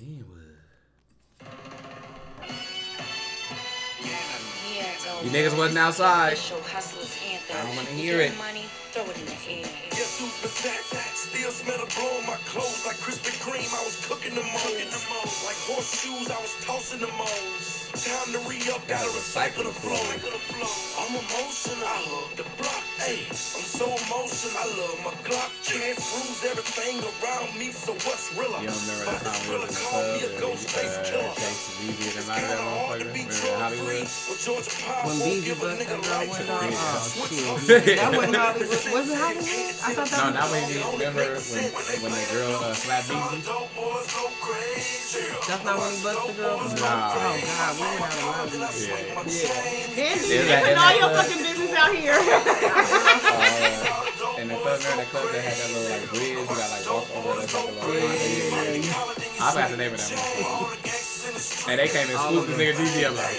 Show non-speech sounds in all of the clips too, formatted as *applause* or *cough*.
You niggas wasn't outside. I don't want to hear it. Throw it in the air. Guess who's possessed? Still smell the blow on my clothes like Krispy Kreme. I was cooking the moles. Like horseshoes, I was tossing the moles. Time to re-up, gotta recycle the flow. I'm emotional, I hug the block. Hey, I'm so emotional, I love my Glock. Chance rules everything around me, so what's realer? You don't remember that time we was in the me a club ghost face and uh, killer. Casey and It's them out of kinda hard to motherfucker? be Remember drug Hollywood? free, but Georgia Pop When won't Beezy give a bust nigga that life to window, oh shit. That wasn't Hollywood. Was it Hollywood? I thought that No, was not when you remember when when the girl uh, slapped BB. That's not when he bust the girl from Nah. Oh God, we went out of line. Yeah. Can't There's that- Putting in all your fucking business out here. *laughs* Uh, and the club, remember the club that had that little like bridge? You got like walk over that's like a little yeah. I forgot the name of that motherfucker. And they came and swooped this nigga up like,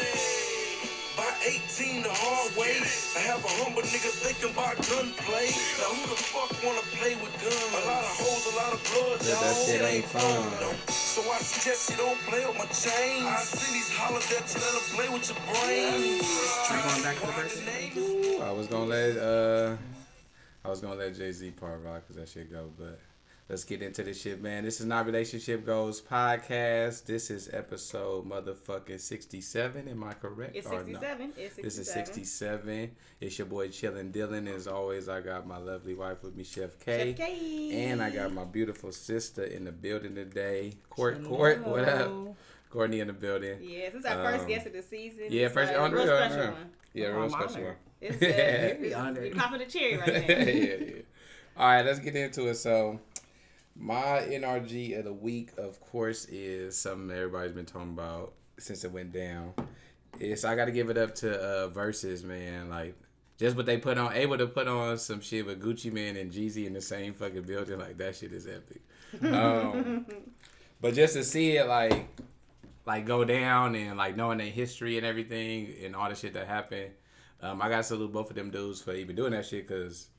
way, I have a humble nigga thinking about gunplay. Now who the fuck wanna play with guns? A lot of hoes, a lot of blood, that, that shit ain't fun. So I suggest you don't play with my chains. I see these hollers that you let them play with your brains. going back to the birthday? I was gonna let uh, I was gonna let Jay Z part rock because that shit go, but let's get into this shit, man. This is not relationship goals podcast. This is episode motherfucking sixty seven. Am I correct? It's or no? 67. It's 67. This is 67. It's your boy Chillin' Dylan. As always, I got my lovely wife with me, Chef K. Chef K. And I got my beautiful sister in the building today. Court, Court, what up? Courtney in the building. Yeah, this is our first Um, guest of the season. Yeah, It's first a on real real, special yeah. one. Yeah, real I'm special honored. one. It's, uh, *laughs* Very it's, honored. it's popping the cherry right *laughs* now. yeah, yeah. All right, let's get into it. So, my NRG of the week, of course, is something everybody's been talking about since it went down. It's I got to give it up to uh, Verzuz, man. Like, just what they put on, able to put on some shit with Gucci Mane and Jeezy in the same fucking building. Like, that shit is epic. Um, *laughs* but just to see it, like, like go down and like knowing their history and everything and all the shit that happened. Um, I gotta salute both of them dudes for even doing that shit because,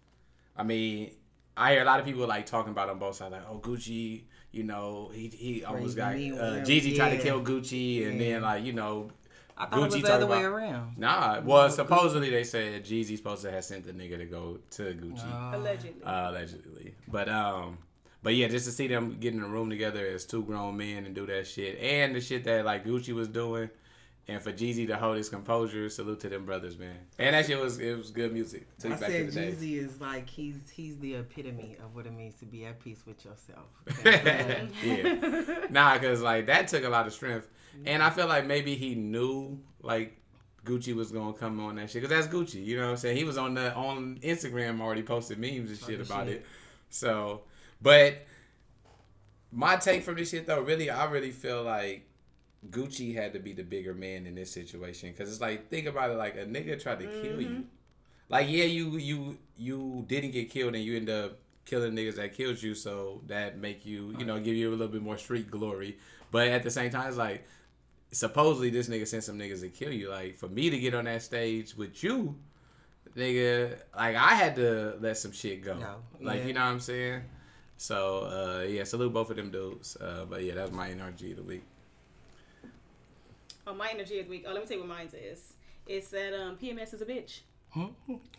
I mean, I hear a lot of people like talking about on both sides, like, oh Gucci, you know, he he almost got uh, Crazy me, whatever. Jeezy tried to kill Gucci and then like you know. I thought it was Gucci the other talking way about- around. Nah, well, supposedly they said Jeezy supposed to have sent the nigga to go to Gucci Uh, Allegedly. uh, allegedly. But um, but yeah, just to see them get in a room together as two grown men and do that shit, and the shit that like Gucci was doing, and for Jeezy to hold his composure, salute to them brothers, man. And that shit was it was good music. Took I back said to the day. Jeezy is like he's he's the epitome of what it means to be at peace with yourself. *laughs* yeah, nah, cause like that took a lot of strength, and I feel like maybe he knew like. Gucci was gonna come on that shit because that's Gucci, you know what I'm saying. He was on the on Instagram already posted memes and shit about shit. it. So, but my take from this shit though, really, I really feel like Gucci had to be the bigger man in this situation because it's like think about it, like a nigga tried to kill you. Like yeah, you you you didn't get killed and you end up killing niggas that killed you, so that make you you know give you a little bit more street glory. But at the same time, it's like supposedly this nigga sent some niggas to kill you. Like for me to get on that stage with you, nigga, like I had to let some shit go. Go, Like yeah. you know what I'm saying. So uh, yeah, salute both of them dudes. Uh, but yeah, that was my NRG of the week. Oh, my energy of the week. Oh, let me tell you what mine is. It's that um, PMS is a bitch. *laughs*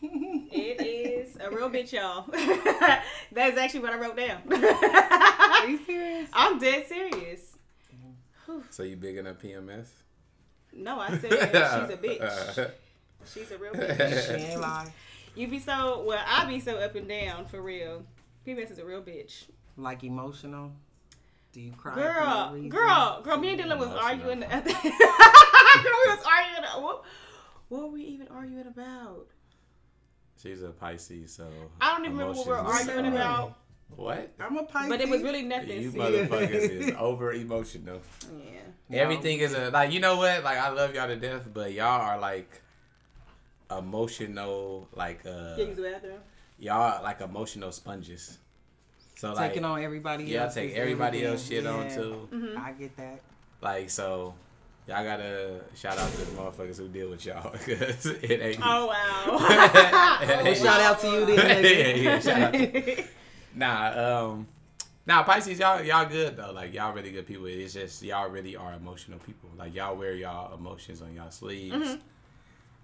it is a real bitch, y'all. *laughs* That's actually what I wrote down. Are you serious? *laughs* I'm dead serious. So you big enough PMS? No, I said she's a bitch. She's a real bitch. She ain't lie. You be so well. I be so up and down for real. PMS is a real bitch. Like emotional. Do you cry? for Girl, no girl, girl. Me and Dylan was Emotional. arguing. *laughs* girl, we was arguing. What, what were we even arguing about? She's a Pisces, so I don't even remember what we were arguing are- about. What? I'm a Pisces. But it was really nothing. You motherfuckers is *laughs* over emotional. Yeah. No. Everything is a like you know what? Like I love y'all to death, but y'all are like emotional like uh Yeah, use the bathroom. y'all are like emotional sponges. So like taking on everybody yeah, else. take everybody else shit on too. Mm-hmm. I get that. Like so y'all gotta shout out to the motherfuckers who deal with y'all *laughs* because it ain't Oh wow. it *laughs* Well, shout out to you then. yeah, yeah, shout out. *laughs* Nah, um, Now Pisces, y'all y'all good though. Like y'all really good people. It's just y'all really are emotional people. Like y'all wear y'all emotions on y'all sleeves. Mm-hmm.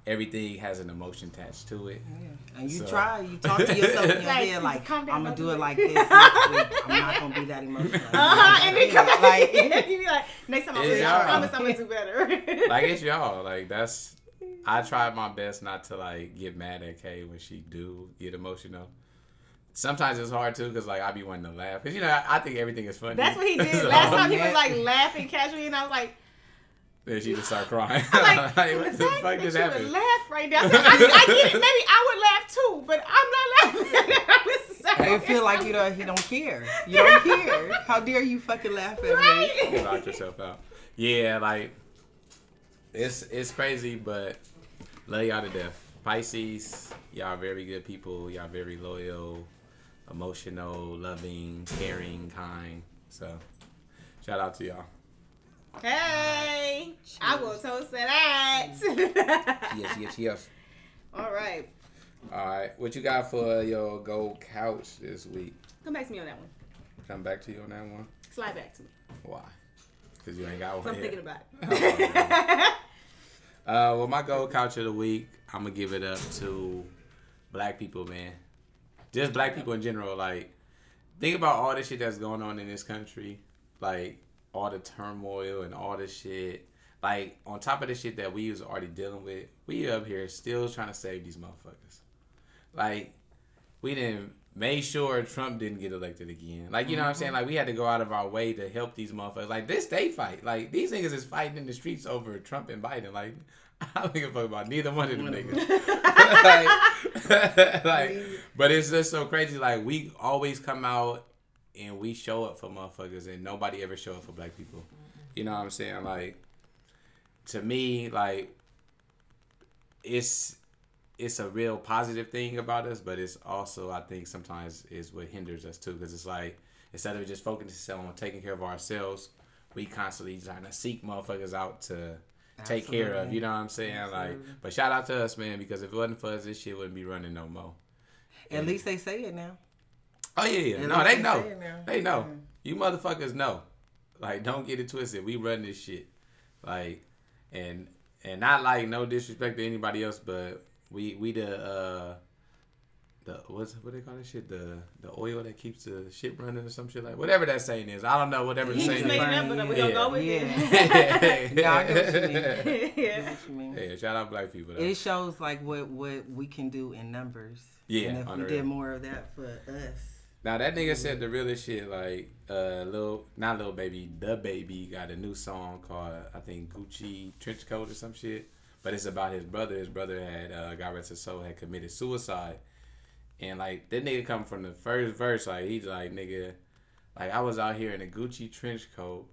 Everything has an emotion attached to it. And you So- try, you talk to yourself in *laughs* your Like, head like, I'm gonna don't do do it it." like this next week. I'm not gonna be that emotional. *laughs* Uh-huh, and then come back like, *laughs* you be like, next time I'm It's free, I promise I'm gonna do better. Like it's y'all. Like that's. I try my best not to like get mad at Kay when she do get emotional. Sometimes it's hard too because like I be wanting to laugh because you know I, I think everything is funny. That's what he did So- last time. He was like laughing casually, and I was like, Then she just start crying. I'm like, *laughs* like what the fact fuck that just you would happened? laugh right now. I, said, I, I get it. Maybe I would laugh too, but I'm not laughing. I was so I feel like you don't, he don't care. You don't care. How dare you fucking laugh at me? Right. knock yourself out. Yeah, like it's it's crazy, but love y'all to death. Pisces, y'all very good people. Y'all very loyal, emotional, loving, caring, kind. So shout out to y'all. Hey, I will toast to that. Yes, yes, yes. All right, All right, what you got for your gold couch this week? come back to me on that one. Come back to you on that one. Slide back to me. Why? Because you ain't got one. I'm yet. thinking about it. *laughs* *laughs* Uh, well, my gold couch of the week, I'm gonna give it up to black people, man. Just black people in general. Like, think about all the shit that's going on in this country. Like, all the turmoil and all the shit. Like, on top of the shit that we was already dealing with, we up here still trying to save these motherfuckers. Like, we didn't make sure Trump didn't get elected again. Like, you know what I'm saying? Mm-hmm. Like, we had to go out of our way to help these motherfuckers. Like, this they fight. Like, these niggas is fighting in the streets over Trump and Biden. Like, *laughs* I don't give a fuck about neither one of them niggas. *laughs* like, *laughs* like, but it's just so crazy. Like, we always come out and we show up for motherfuckers, and nobody ever show up for black people. You know what I'm saying? Like, to me, like, it's it's a real positive thing about us, but it's also I think sometimes is what hinders us too, because it's like instead of just focusing on taking care of ourselves, we constantly trying to seek motherfuckers out to take care of. You know what I'm saying? Like, but shout out to us, man, because if it wasn't for us, this shit wouldn't be running no more. At least they say it now. Oh yeah, yeah. At No, they know. say it now. They know. You motherfuckers know. Like, don't get it twisted. We run this shit. Like, and and not like no disrespect to anybody else, but we we the uh the what's what they call this shit the the oil that keeps the shit running or some shit like whatever that saying is. I don't know whatever the saying is. it up, but we Yeah. go with Yeah. it. Yeah, *laughs* I get what you mean. *laughs* yeah. What you mean? yeah, shout out black people. Though. It shows like what what we can do in numbers. Yeah, and if we did more of that for us. Now that nigga said the realest shit. Like, uh, little not little baby, the baby got a new song called I think Gucci Trench Coat or some shit. But it's about his brother. His brother had uh, God rest his soul had committed suicide, and like that nigga come from the first verse. Like he's like nigga, like I was out here in a Gucci trench coat.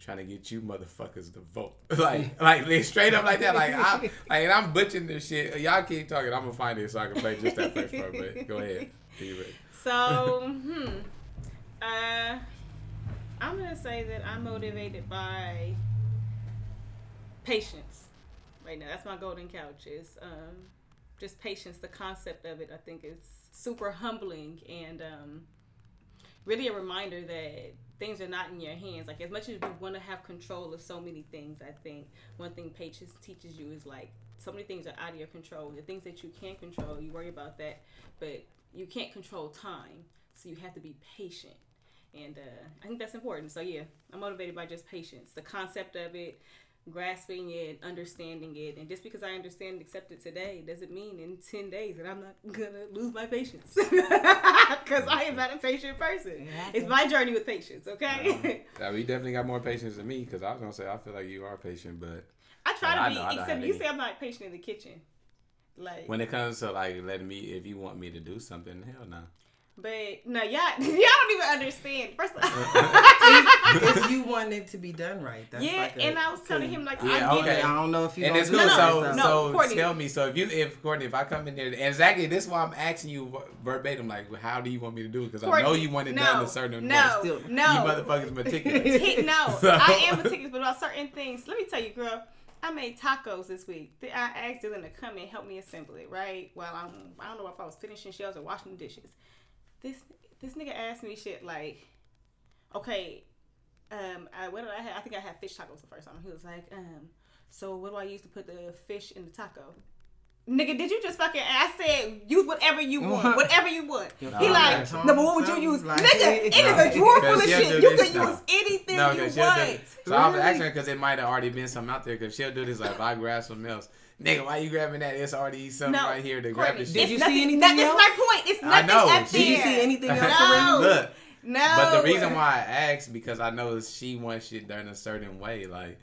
Trying to get you motherfuckers to vote, *laughs* like, like like, straight up like that, like I, like and I'm butchering this shit. Y'all keep talking. I'm gonna find it so I can play just that first part. But go ahead. So, hmm. Uh, I'm gonna say that I'm motivated by patience. Right now, that's my golden couch. Is um, just patience. The concept of it, I think, is super humbling and um, really a reminder that things are not in your hands. Like as much as we want to have control of so many things, I think one thing patience teaches you is like so many things are out of your control. The things that you can control, you worry about that, but you can't control time, so you have to be patient. And uh, I think that's important. So yeah, I'm motivated by just patience, the concept of it, grasping it, understanding it, and just because I understand and accept it today doesn't mean in ten days that I'm not *laughs* gonna lose my patience, *laughs* because I am not a patient person. It's my journey with patience. Okay, *laughs* Yeah, we definitely got more patience than me because I was gonna say I feel like you are patient, but I try to I be. know Except you say I'm not patient in the kitchen, like. when it comes to like letting me, if you want me to do something, hell no. But no, y'all, *laughs* y'all don't even understand. First, of all, *laughs* if you want it to be done right, that's yeah, like a- and I was telling him like, Yeah, I get okay. it. I don't know if you And gonna it's do cool. it So, No, so Courtney. tell me. So if you, if Courtney, if I come in there, and exactly this is why I'm asking you verbatim, like, how do you want me to do it? Because I know you want it no, done a certain no, way. Still- You no, motherfuckers meticulous. He- no, *laughs* So- I am meticulous, but about certain things. Let me tell you, girl. I made tacos this week. I asked Dylan to come and help me assemble it, right? While I'm, I don't know if I was finishing shelves or washing dishes. This this nigga asked me shit like, okay, um, I, what did I have? I think I had fish tacos the first time. He was like, um, so what do I use to put the fish in the taco? Nigga, did you just fucking? I said use whatever you want, whatever you want. Your he like, or no, but what would you use, like nigga? it. It is No. a drawer full of shit. You this can now. use anything No, you because she'll do. want. So I was asking because it might have already been something out there. Because she'll do this like, if I grab something else, nigga, why you grabbing that? It's already something No, right here to Courtney, grab the Did shit. it's you see anything that- That's my point. It's I nothing know. up Did there. Did you see anything else No. Look, No. but the reason why I asked because I know she wants shit done a certain way, like.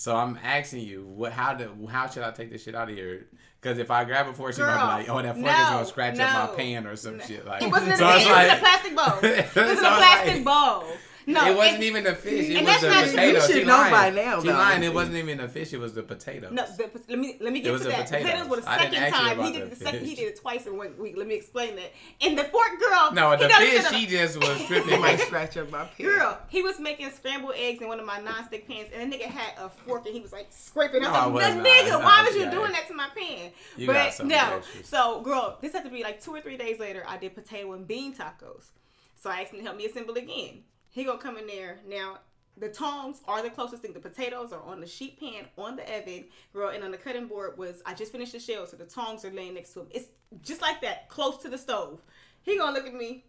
So I'm asking you, what? How do? How should I take this shit out of here? Because if I grab it for her, she might be like, "Oh, that fucker's no, gonna scratch up my pan or some shit." Like, It wasn't a so it's It was in a plastic bowl. *laughs* It was So in a plastic like- bowl. No, it wasn't and- even the fish. It and was that's the not- potato. You should she know lying. by now, She though. lying. It wasn't even the fish. It was the potato. No, the, let me let me It get was to the that. potatoes. Potatoes were the I didn't second time he did the it. The second he did it twice in one week. Let me explain that. And the fourth girl, no, he the fish. to the- She just was It *laughs* tripping. might scratch up my pen. Girl, he was making scrambled eggs in one of my non-stick pans, and the nigga had a fork and he was like scraping. I No, I was was like, not. "Nigga, why was you you doing that to my pan?" You got but something no. So, girl, this had to be like two or three days later. I did potato and bean tacos. So I asked him to help me assemble again. He gonna come in there now. The tongs are the closest thing. The potatoes are on the sheet pan on the oven, girl, and on the cutting board was I just finished the shell, so the tongs are laying next to him. It's just like that, close to the stove. He gonna look at me.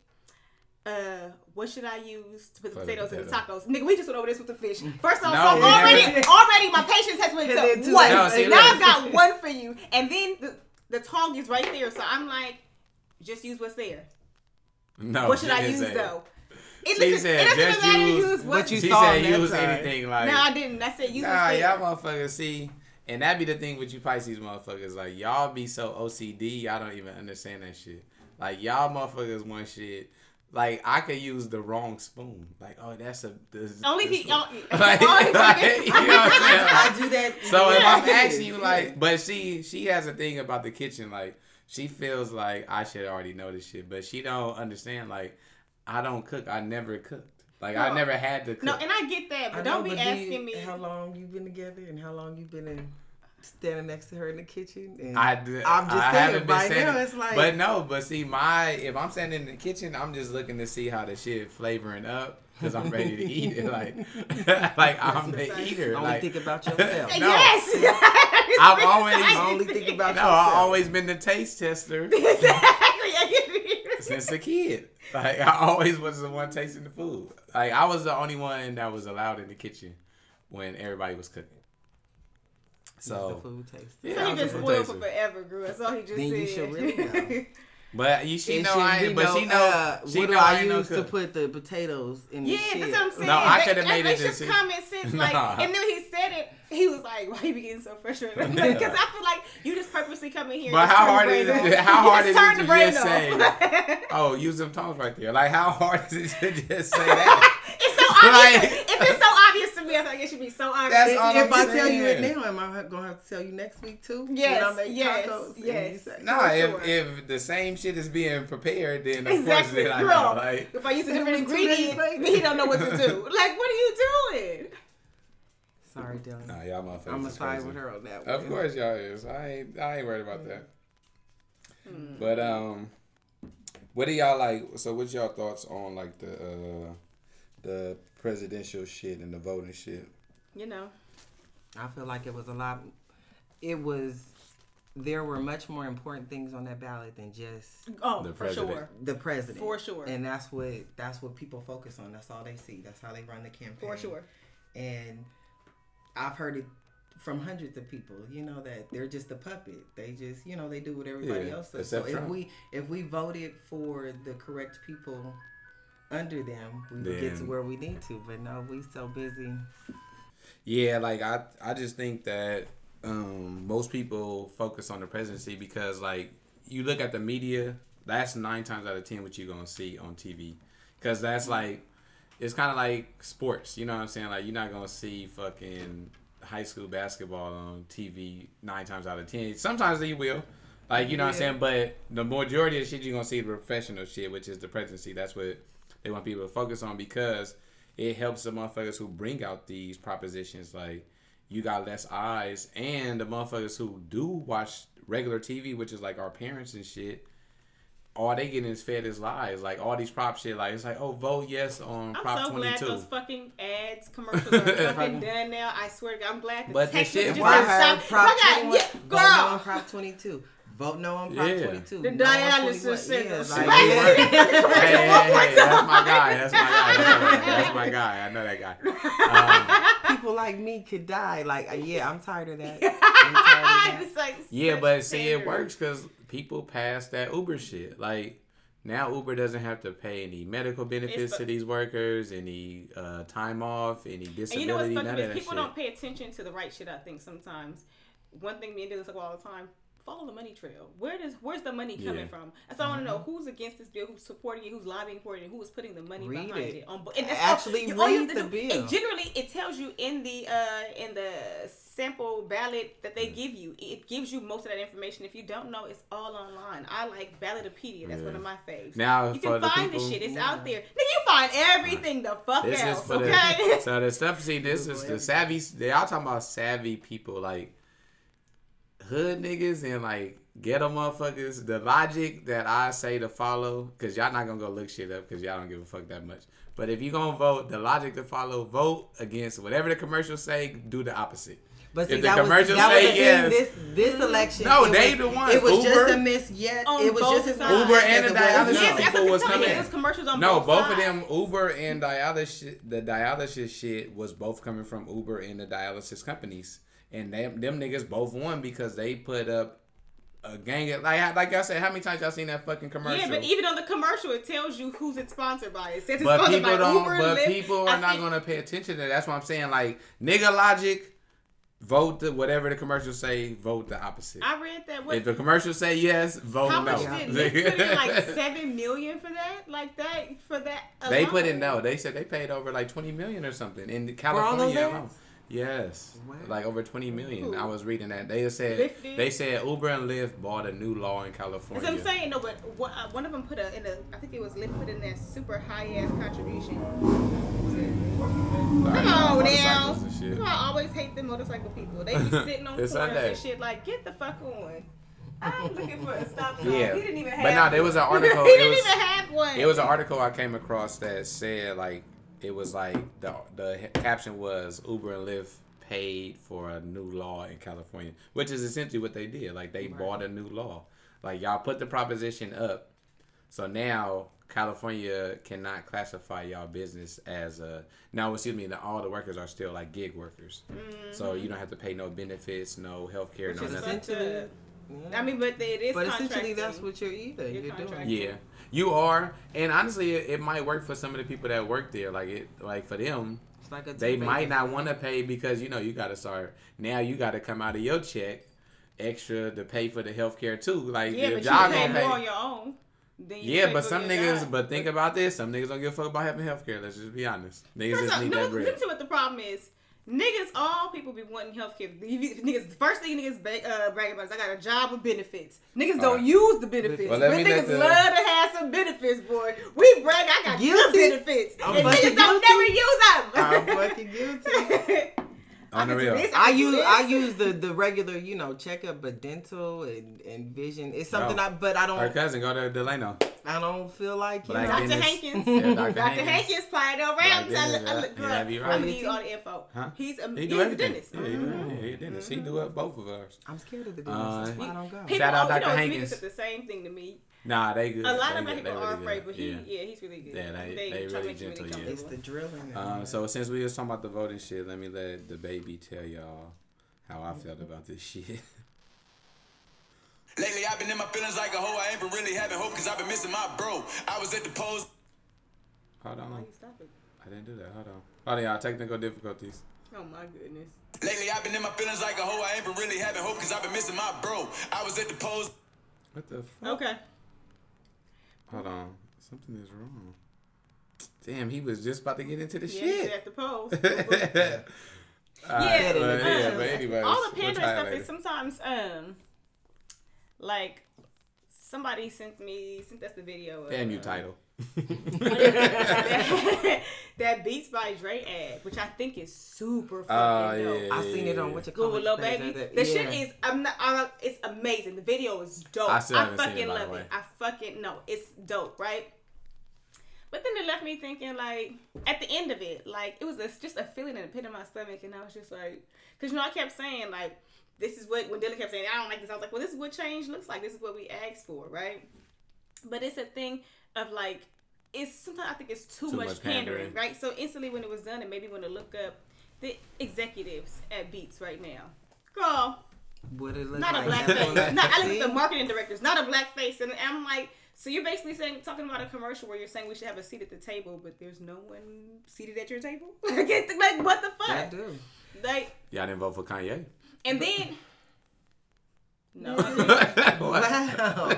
Uh, what should I use to put the For the potatoes in the tacos? Nigga, we just went over this with the fish. *laughs* First off, No, so already, never- already my patience has went Has to been too one. No, see, now. I've got one for you, and then the the tong is right there. So I'm like, just use what's there. No, what should I use though? It, She listen, said, it doesn't just matter use use what what you She saw said that use time. anything like. No, I didn't. I said use Nah, what's y'all motherfuckers see, and that be the thing with you Pisces motherfuckers. Like y'all be so OCD, y'all don't even understand that shit. Like y'all motherfuckers want shit. Like I could use the wrong spoon. Like oh, that's a this, Only this he. Only, *laughs* Like, only like, you know I'm saying? I do that. *laughs* So if I'm asking you like, but she she has a thing about the kitchen. Like she feels like I should already know this shit, but she don't understand. Like I don't cook. I never cooked. Like I never had to cook. No, and I get that, but I don't know, be but asking you- me. how long you've been together and how long you've been in standing next to her in the kitchen. And I d- I'm just I saying, haven't been by saying now it's like- but no, but see, my if I'm standing in the kitchen, I'm just looking to see how the shit flavoring up because I'm ready to eat it. Like, *laughs* like I'm the precise. eater. only like, think about *laughs* yourself. No. Yes. *laughs* I've always- only think about no, yourself. I've always been the taste tester exactly. I get it. Since a kid. Like I always was the one tasting the food. Like I was the only one that was allowed in the kitchen when everybody was cooking. It's So the food taste. yeah, So I he just a spoiled for forever, girl. That's all he just Then said. you should really know. *laughs* But you, she It know should I be ain't. But no, she know. uh, she what know do I, ain't no use to put the potatoes in the Yeah, shit? that's what I'm saying. No, I That- coulda made it just just- common sense. Like, *laughs* Nah. and then he said it. He was like, "Why you be getting so frustrated?" *laughs* Because I feel like you just purposely come in here. But and how hard is it- how *laughs* hard is it turn to the brain just say? *laughs* Oh, use them tongues right there. Like how hard is it to just say that? It's so obvious. Like- if it's so obvious to me, I feel like it should be so obvious. That's If, all if I'm I tell you it now, am I gonna have to tell you next week too? Yes, When I make yes, tacos yes. say- No, For if sure. if the same shit is being prepared, then of exactly, course then I girl. know. Like if I use a different was two ingredient, he don't know what to do. Like, what are you doing? Sorry, Dylan. Nah, y'all motherfuckers. I'm gonna is side crazy. with her on that. One. Of course y'all is. I ain't I ain't worried about that. Hmm. But um what do y'all like so what's y'all thoughts on like the uh the presidential shit and the voting shit? You know, I feel like it was a lot. It was. There were much more important things on that ballot than just oh, The for sure, the president. for sure, And that's what that's what people focus on. That's all they see. That's how they run the campaign. for sure. And I've heard it from hundreds of people. You know that they're just a puppet. They just you know they do what everybody Yeah, else does. So except if we if we voted for the correct people under them, we would get to where we need to. But no, we so busy. Yeah, like I I just think that um most people focus on the presidency because like you look at the media, that's nine times out of ten what you're gonna see on TV, because that's like it's kind of like sports. You know what I'm saying? Like you're not gonna see fucking high school basketball on TV nine times out of ten. Sometimes you will. Like you know what I'm saying, but the majority of the shit you're gonna see the professional shit, which is the presidency. That's what they want people to focus on because it helps the motherfuckers who bring out these propositions. Like you got less eyes, and the motherfuckers who do watch regular TV, which is like our parents and shit. All they getting is fed is lies. Like all these prop shit. Like it's like, oh, vote yes on I'm Prop so twenty glad those fucking ads commercials *laughs* are fucking done now. I swear God, I'm glad the But the text shit messages works. I are heard stopped. Prop I got- 21. yeah, Vote no on. Prop 22. Vote no on Prop Yeah. 22. The no dialysis center. Yeah, *laughs* Hey, like, hey, yeah. hey, hey, hey, that's my guy. That's my guy. That's, that's my guy. I know that guy. Um, *laughs* People like me could die. Like, uh, yeah, I'm tired of that. I'm tired of that. Like yeah, but see, it works because people pass that Uber shit. Like now, Uber doesn't have to pay any medical benefits It's to these workers, any uh, time off, any disability, And you know what's fucking is people shit. don't pay attention to the right shit. I think sometimes one thing me and Dylan talk about all the time: follow the money trail. Where does where's the money coming Yeah. from? And so I want to know who's against this bill, who's supporting it, who's lobbying for it, and who is putting the money Read behind it. it. On and that's Actually all, you- all read the do- bill. And generally, it tells you in the uh in the sample ballot that they give you. It gives you most of that information. If you don't know, it's all online. I like Ballotpedia. That's one of my faves. Now, you for can the find people- this shit. It's out there. Nigga, you find everything the fuck This is else. for the Okay. *laughs* so the stuff. See, this is the savvy. They all talking about savvy people, like hood niggas and like ghetto motherfuckers. The logic that I say to follow, because y'all not gonna go look shit up, because y'all don't give a fuck that much. But if you gonna vote, the logic to follow, vote against whatever the commercials say. Do the opposite. But see, If the that was, commercials that was say the yes- this this mm. election. No, they was, the ones. It was Uber- just a miss yet. On It was both just as sides. Uber and the dialysis as Yes, well. that's people what was I'm telling you. coming- There's commercials on No, both, both of them, Uber and dialysis, the dialysis shit was both coming from Uber and the dialysis companies, and them them niggas both won because they put up a gang of like like I said, how many times y'all seen that fucking commercial? Yeah, but even on the commercial, it tells you who's it sponsored by. It says it's But sponsored people by don't. Uber, but Lyft. people I are not think- going to pay attention to that. That's what I'm saying. Like nigga logic, vote the whatever the commercials say. Vote the opposite. I read that. What, if the commercials say yes, vote how no. much did Lyft put in? *laughs* Like seven million for that? Like that for that? They put in no. They said they paid over like twenty million or something in California alone. Yes, Wow. like over twenty million. Who? I was reading that they said Lyft they said Uber and Lyft bought a new law in California. That's what I'm saying. No, but one, uh, of them put a in a. I think it was Lyft put in that super high ass contribution. Come on now. motorcycles and shit. Come on, I always hate the motorcycle people. They be *laughs* sitting on corners and shit. Like, get the fuck on. I'm looking for a stop sign. Yeah. He didn't even have But no, there was an *laughs* article- he it didn't was- even have one. It was an article I came across that said like it was like the the caption was Uber and Lyft paid for a new law in California, which is essentially what they did. Like they bought a new law. Like y'all put the proposition up, so now California cannot classify y'all business as a now. Excuse me, the, all the workers are still like gig workers, so you mm-hmm. don't have to pay no benefits, no health care, no nothing. such a- Yeah. I mean, but it is but essentially, that's what you're either You're You're, doing. Yeah, you are, and honestly, it, it might work for some of the people that work there. Like it, like for them, It's like a they might not want to pay because you know you got to start now. You got to come out of your check extra to pay for the health care too. Like Yeah, your but you job pay gonna more on pay. your own. Yeah, but some niggas. job. But think about this: some niggas don't give a fuck about having health care. Let's just be honest. Niggas First just off, need no, that bread. listen to what the problem is. Niggas, all people be wanting health care. Niggas, the first thing niggas ba- uh, brag about is I got a job with benefits. Niggas don't Alright. use the benefits. Well, but niggas the- love to have some benefits, boy. We brag I got good benefits. I'm and fucking niggas don't guilty. never I'm use them. fucking guilty. *laughs* On the real. this, I use this. I use the the regular you know checkup, but dental and, and vision. It's something No. I but I don't cousin go to Delano. I don't feel like you know. Dr. Dennis. Hankins. Yeah, Dr. *laughs* Dr. Hankins. Hankins playing no I look, I look, yeah, girl, yeah, be I'm right. gonna all the info. Huh? He's a, He he's a dentist. Yeah, he do everything. He a dentist. He do up both of ours. I'm scared of the Uh, dentist. That's why I don't go. People, Shout out you Dr. know, Hankins. The same thing to me. Nah, they good. A lot they of black good. people They are really afraid, good. but he, yeah. yeah. he's really good. Yeah, they- they try to really make you gentle, yeah. It's the drilling. Um, so since we was talking about the voting shit, let me let the baby tell y'all how I felt about this shit. *laughs* Lately, I've been in my feelings like a hoe. I ain't been really having hope because I've been missing my bro. I was at the pose. Hold Why on. you stop it? I didn't do that. Hold on. Hold on, y'all. Technical difficulties. Oh my goodness. Lately, I've been in my feelings like a hoe. I ain't been really having hope because I've been missing my bro. I was at the pose. What the fuck? Okay. Hold on. Something is wrong. Damn, he was just about to get into the Yeah, he's shit. at the. Alright, *laughs* Yeah, but, yeah, um, but anyways, all the we'll pandering it stuff later. is sometimes um like somebody sent me sent us the video. Of, Damn you, title. *laughs* that that Beats by Dre ad, which I think is super Oh, fucking dope. yeah. I seen it on what you call with it. Lil page, Baby. that- The yeah. shit is I'm not, I'm, it's amazing. The video is dope. I still haven't seen fucking it, by the love way. it. I fucking no, it's dope, right? But then it left me thinking, like, at the end of it, like, it was a, just a feeling in the pit of my stomach, and I was just like, because you know, I kept saying, like, this is what when Dylan kept saying, I don't like this. I was like, well, this is what change looks like. This is what we asked for, right? But it's a thing of like, it's sometimes I think it's too, Too much, much pandering, pandering. right? So instantly when it was done, it made me want to look up the executives at Beats right now. Girl, What it look not a black face. *laughs* Not, I look at the marketing directors, not a black face, and I'm like, so you're basically saying talking about a commercial where you're saying we should have a seat at the table, but there's no one seated at your table. *laughs* like, it- like what the I do. Like, Y'all didn't vote for Kanye. and then. *laughs* No, I didn't. What?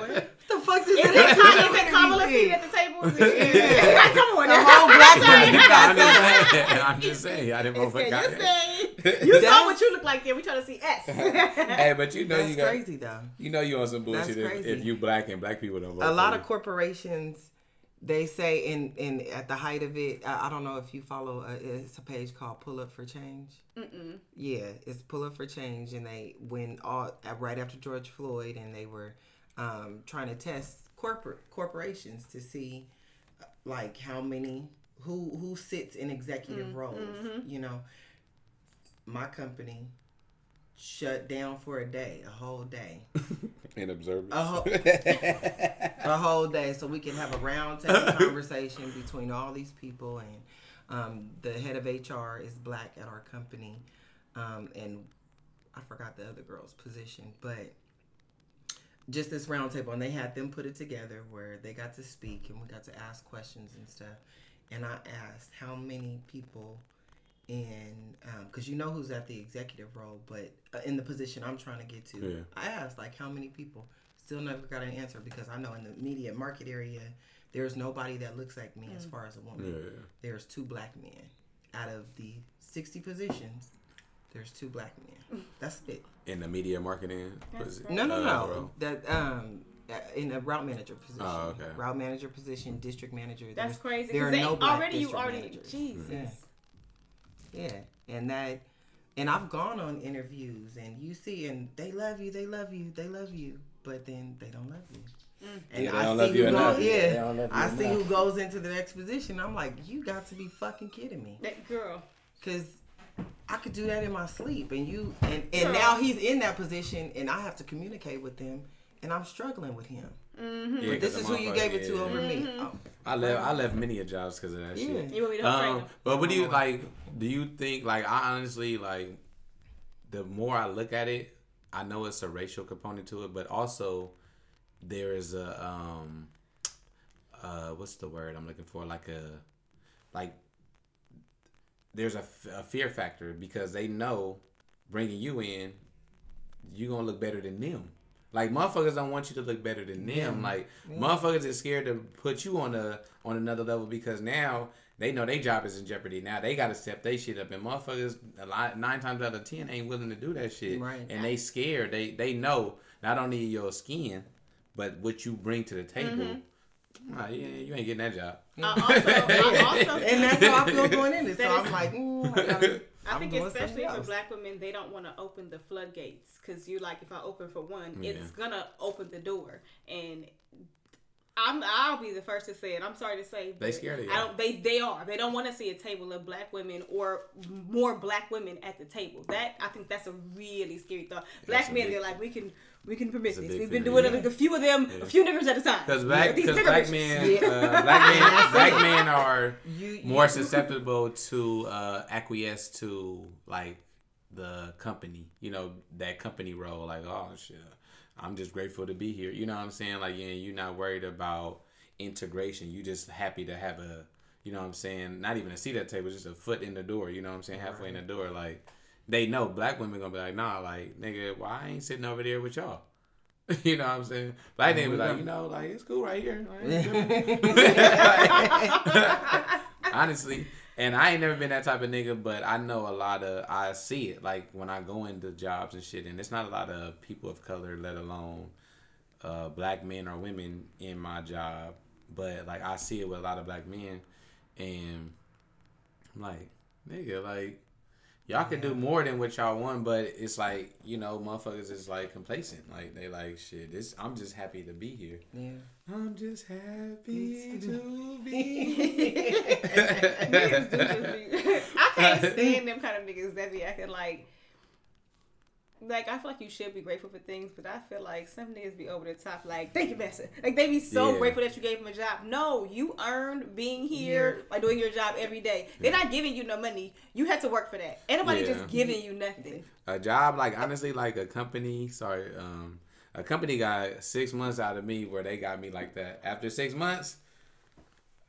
What the fuck does Is it, that Kam- have is it to Kamala be? seated at the table? Yeah. Come on, The now. whole black woman you I'm got just that. saying. *laughs* I'm just saying. I didn't vote for It's. Kanye. You say you saw what you look like there. We trying to see S. *laughs* Hey, but you know That's you got crazy though. you know you on some That's bullshit if, crazy. if you black and black people don't vote. a for lot you. of corporations they say in in at the height of it I, I don't know if you follow a, it's a page called pull up for change Mm-mm. yeah it's pull up for change and they when all uh, right after george floyd and they were um, trying to test corporate corporations to see uh, like how many who who sits in executive roles you know? My company shut down for a day a whole day. *laughs* And observe. a whole, *laughs* a whole day so we can have a round table *laughs* conversation between all these people and um, the head of hr is black at our company um, and i forgot the other girl's position but just this round table and they had them put it together where they got to speak and we got to ask questions and stuff and i asked how many people in because you know who's at the executive role but uh, in the position i'm trying to get to. Yeah. i asked like how many people? Still never got an answer because i know in the media market area there's nobody that looks like me as far as a woman. Yeah, yeah. there's two black men. Out of the 60 positions there's two black men. *laughs* That's it. In the media marketing. That's no no uh, no. that um uh, in a route manager position Oh, okay. route manager position district manager That's crazy. there are Because no black already you already managers. Jesus. Yeah. Yeah, and that, and I've gone on interviews, and you see, and they love you, they love you, they love you, but then they don't love you. And Yeah, I don't see love you who enough. goes, Yeah, they yeah, don't love you I see enough. who goes into the next position. I'm like, you got to be fucking kidding me, That girl. because I could do that in my sleep, and you, and and Girl. now he's in that position, and I have to communicate with him, and I'm struggling with him. Yeah, But this 'cause is who you motherfucker- gave it to yeah. over me. Oh, I left. I left many of jobs because of that Yeah. shit. You want me to help train Um, but what do you like? Do you think like I honestly like? The more I look at it, I know it's a racial component to it, but also there is a um, uh, what's the word I'm looking for? Like a, like there's a, f- a fear factor because they know bringing you in, you're gonna look better than them. Like motherfuckers don't want you to look better than them. Like motherfuckers is scared to put you on a on another level because now they know their job is in jeopardy. Now they got to step their shit up, and motherfuckers a lot, nine times out of ten ain't willing to do that shit. Right. And they scared. They they know not only your skin, but what you bring to the table. Nah, yeah, you ain't getting that job. I also, I also *laughs* and that's how I feel going in. So I'm like, mm, I, *laughs* gotta, I I'm think especially for black women, they don't want to open the floodgates because you like if I open for one, Yeah. it's gonna open the door, and I'm I'll be the first to say it. I'm sorry to say, They scared of you. I don't. They they are. They don't want to see a table of black women or more black women at the table. That I think that's a really scary thought. Black That's men, they're like we can. We can permit It's this. We've been fear, doing yeah. it, a few of them, Yeah. a few niggers at a time. Because black, These cause black men, Yeah. uh, black men, *laughs* black men are You- more susceptible to uh, acquiesce to like the company. You know that company role. Like, oh shit, I'm just grateful to be here. You know what I'm saying? Like, yeah, you're not worried about integration. You're just happy to have a, you know what I'm saying? Not even a seat at the table, just a foot in the door. You know what I'm saying? Halfway in the door. Like, they know black women gonna be like, nah, like nigga, why I ain't sitting over there with y'all? *laughs* You know what I'm saying? Black nigga be like, you know, like it's cool right here. Like, *laughs* *laughs* Honestly, and I ain't never been that type of nigga, but I know a lot of I see it like when I go into jobs and shit, and it's not a lot of people of color, let alone uh, black men or women in my job, but like I see it with a lot of black men, and I'm like, nigga, like y'all can do more than what y'all want, but it's like you know, motherfuckers is like complacent. Like they like shit. This I'm just happy to be here. Yeah. I'm just happy to be. Niggas *laughs* do just be- *laughs* I can't stand them kind of niggas that be acting like. Like I feel like you should be grateful for things, but I feel like some niggas be over the top. Like, thank you, master. Like they be so Yeah. grateful that you gave them a job. No, you earned being here by doing your job every day. They're not giving you no money. You had to work for that. Anybody Yeah. just giving you nothing. a job like honestly like a company sorry um a company got six months out of me where they got me like that after six months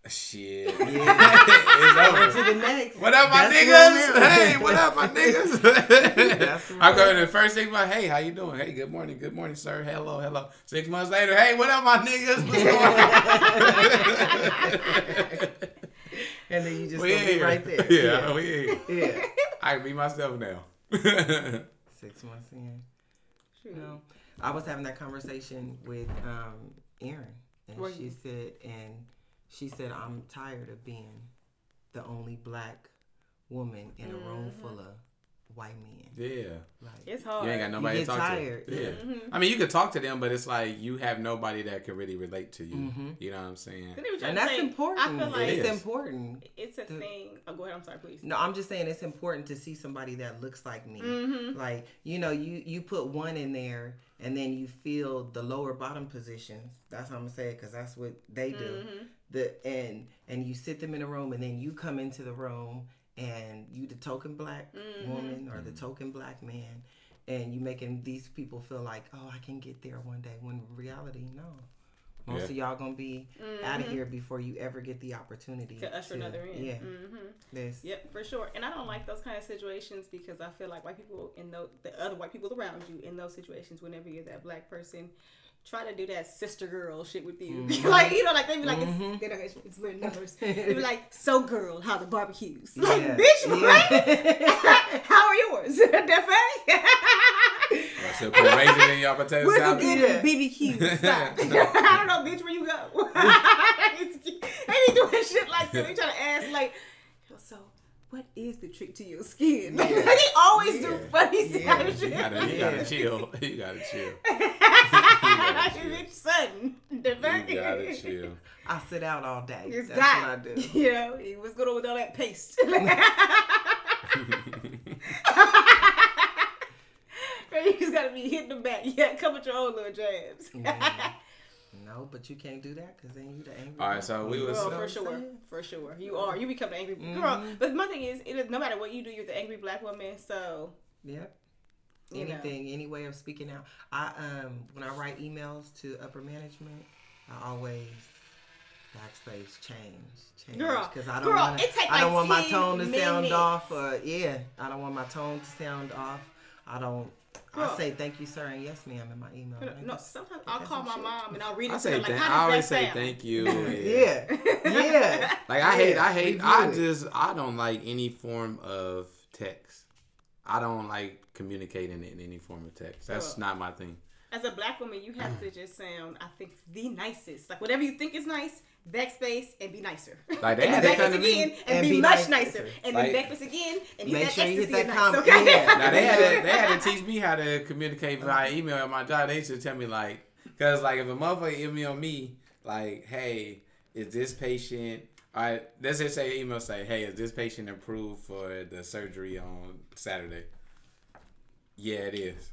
shit *laughs* Yeah. it's over to the next. what up my That's niggas what hey what up my niggas *laughs* That's i'm right. going to the first six months hey how you doing hey good morning good morning sir hello hello six months later hey what up my niggas What's going on? *laughs* And then you just we gonna be right there. yeah, we here. Yeah. i can be myself now Six months in. Shoot. No, I was having that conversation with um, Erin, and Were she you? said, and she said, I'm tired of being the only black woman in a room full of white men. yeah Like, It's hard. You ain't got nobody get to talk tired, to. Yeah. yeah. I mean, you could talk to them, but it's like you have nobody that can really relate to you. Mhm. You know what I'm saying? Then they were trying and that's say- important. I feel like It it's is. important. it's a The- thing. Oh, go ahead. I'm sorry, please. No, I'm just saying it's important to see somebody that looks like me. Mm-hmm. Like you know, you you put one in there, and then you feel the lower bottom positions. That's how I'm gonna say because that's what they do. Mm-hmm. The and and you sit them in a room, and then you come into the room, and you the token black Mm-hmm. woman or the token black man, and you making these people feel like, oh, I can get there one day. When in reality, no. Most Yeah. of y'all gonna be out of here before you ever get the opportunity Mm-hmm. To usher another in. Yeah, Mm-hmm. this. Yep, for sure. And I don't like those kind of situations because I feel like white people in those, the other white people around you in those situations, whenever you're that black person, try to do that sister girl shit with you. Mm-hmm. *laughs* like, you know, like they be like, it's, mm-hmm. they don't, it's, it's weird *laughs* numbers. They be like, so girl, how the barbecues? Like, Yeah. bitch, what? Yeah. *laughs* how are yours? the fuck? So put raisin in y'all potato Where's a salad. good Yeah. BBQ spot? I don't know, bitch, where you go? they be doing shit like that. They try to ask, like, so what is the trick to your skin? Yeah. *laughs* they always do funny Yeah. side You gotta, you gotta *laughs* chill. You gotta *laughs* chill. bitch, son. The? You gotta chill. I sit out all day. It's That's that. what I do. You know, what's going on with all that paste? You just gotta be hitting the back. Yeah, come with your own little jabs. No, but you can't do that because then you the angry. All right, so we was- Girl, for sure, for sure, you are. You become the angry Mm-hmm. girl. But my thing is, it is no matter what you do, you're the angry black woman. So Yep. You know. Anything, any way of speaking out. I um when I write emails to upper management, I always backspace change, change, Girl, because I don't girl, want it take I don't like want my tone to sound off. Or yeah, I don't want my tone to sound off. I don't. Girl. I say thank you, sir, and yes, ma'am, in my email. no, no, sometimes I'll call my shit? mom and I'll read I it to say her like, thank, how I always that say sound? thank you. *laughs* Yeah, *laughs* yeah. Like I hate, I hate, review I it. just, I don't like any form of text. I don't like communicating in any form of text. That's Girl. not my thing. As a black woman, you have mm. to just sound, I think, the nicest. Like whatever you think is nice, backspace and be nicer. Like, they *laughs* and had then that backface kind of again and, and be, be much nice- nicer. And then Like- backface again and Make sure that you hit ecstasy that nice, okay? Yeah. Now they had to, they had to *laughs* teach me how to communicate via email at my job. They used to tell me like, cause like if a motherfucker email me like, hey, is this patient? All right, let's just say email say, hey, is this patient approved for the surgery on Saturday? Yeah, it is.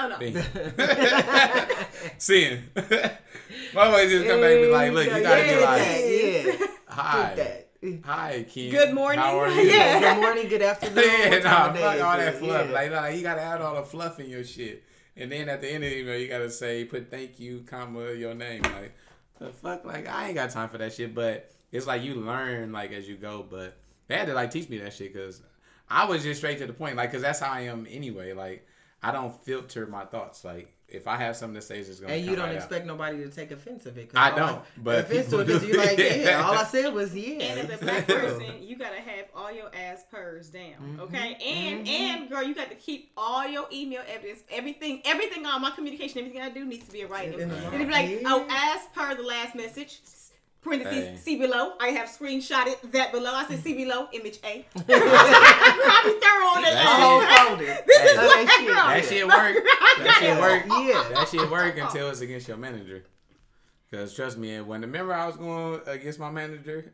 Oh no. Bing. *laughs* Seeing. *laughs* Motherfuckers just come back and be like, look, you gotta be yeah, like, yeah. hi, that. hi, Ken. Good morning. How are *laughs* you? Yeah. Good morning, good afternoon. yeah, what nah, time of day fuck all that fluff. Yeah. Like, like, you gotta add all the fluff in your shit. And then at the end of the email, you gotta say, put thank you, comma, your name. Like, the fuck? Like, I ain't got time for that shit. But it's like you learn, like, as you go. But they had to, like, teach me that shit because I was just straight to the point. Like, because that's how I am anyway. Like, I don't filter my thoughts. Like, if I have something to say, it's just gonna And come you don't right expect nobody to take offense of it. 'cause I don't, but offense to people it because do. you like, yeah. *laughs* Yeah. All I said was yeah. And as a *laughs* black person, you gotta have all your ass purrs down, mm-hmm. okay? And mm-hmm. and girl, you got to keep all your email evidence, everything, everything on my communication, everything I do needs to be in writing. In And it'd be like, oh, Yeah. oh, as per the last message, Parentheses Hey. see below. I have screenshotted that below. I said see below, image A. *laughs* *laughs* Girl, I be thorough on That that. shit- Whole *laughs* folder. This is what that shit. girl. That shit work. That shit work. Yeah. That shit work until it's against your manager. Cause trust me, when remember I was going against my manager.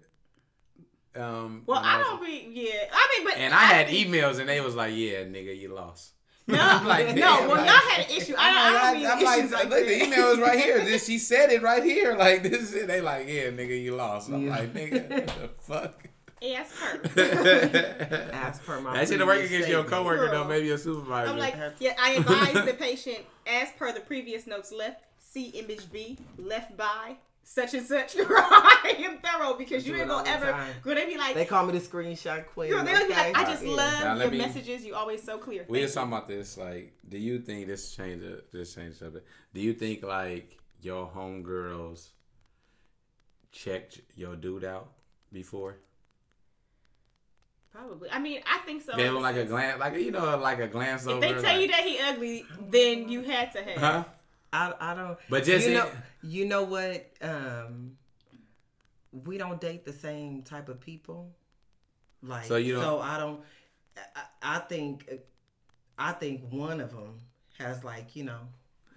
Um, Well, when I don't be. Yeah, I mean, but And I had emails, and they was like, "Yeah, nigga, you lost." No, *laughs* like, no. Well, like- y'all had an issue. I don't, I don't be I'm in like, issues like, look, the email is right here. *laughs* This she said it right here. Like this, is, they like, yeah, nigga, you lost. I'm Yeah. like, nigga, what the *laughs* fuck. Yes, her. that As per my shit work previous against your statement. coworker though, maybe your supervisor. I'm like, yeah, I advise the patient, as per the previous notes left, see image B, left by such and such. *laughs* I am thorough because you ain't gonna ever. Gonna be like, They call me the screenshot queen. girl, they'll be like, I just Yeah. love Now, your me- messages. You always so clear. we Thank was talking about this. Like, do you think this change the this change the subject? Do you think like your homegirls checked your dude out before? Probably. I mean, I think so. Gave in him like a glance, like you know, like a glance If over. they tell like, you that he ugly, then you had to have. huh? I, I don't. But just you know, in- you know what? Um, we don't date the same type of people. Like So you don't- So I don't. I, I think. I think one of them has like you know,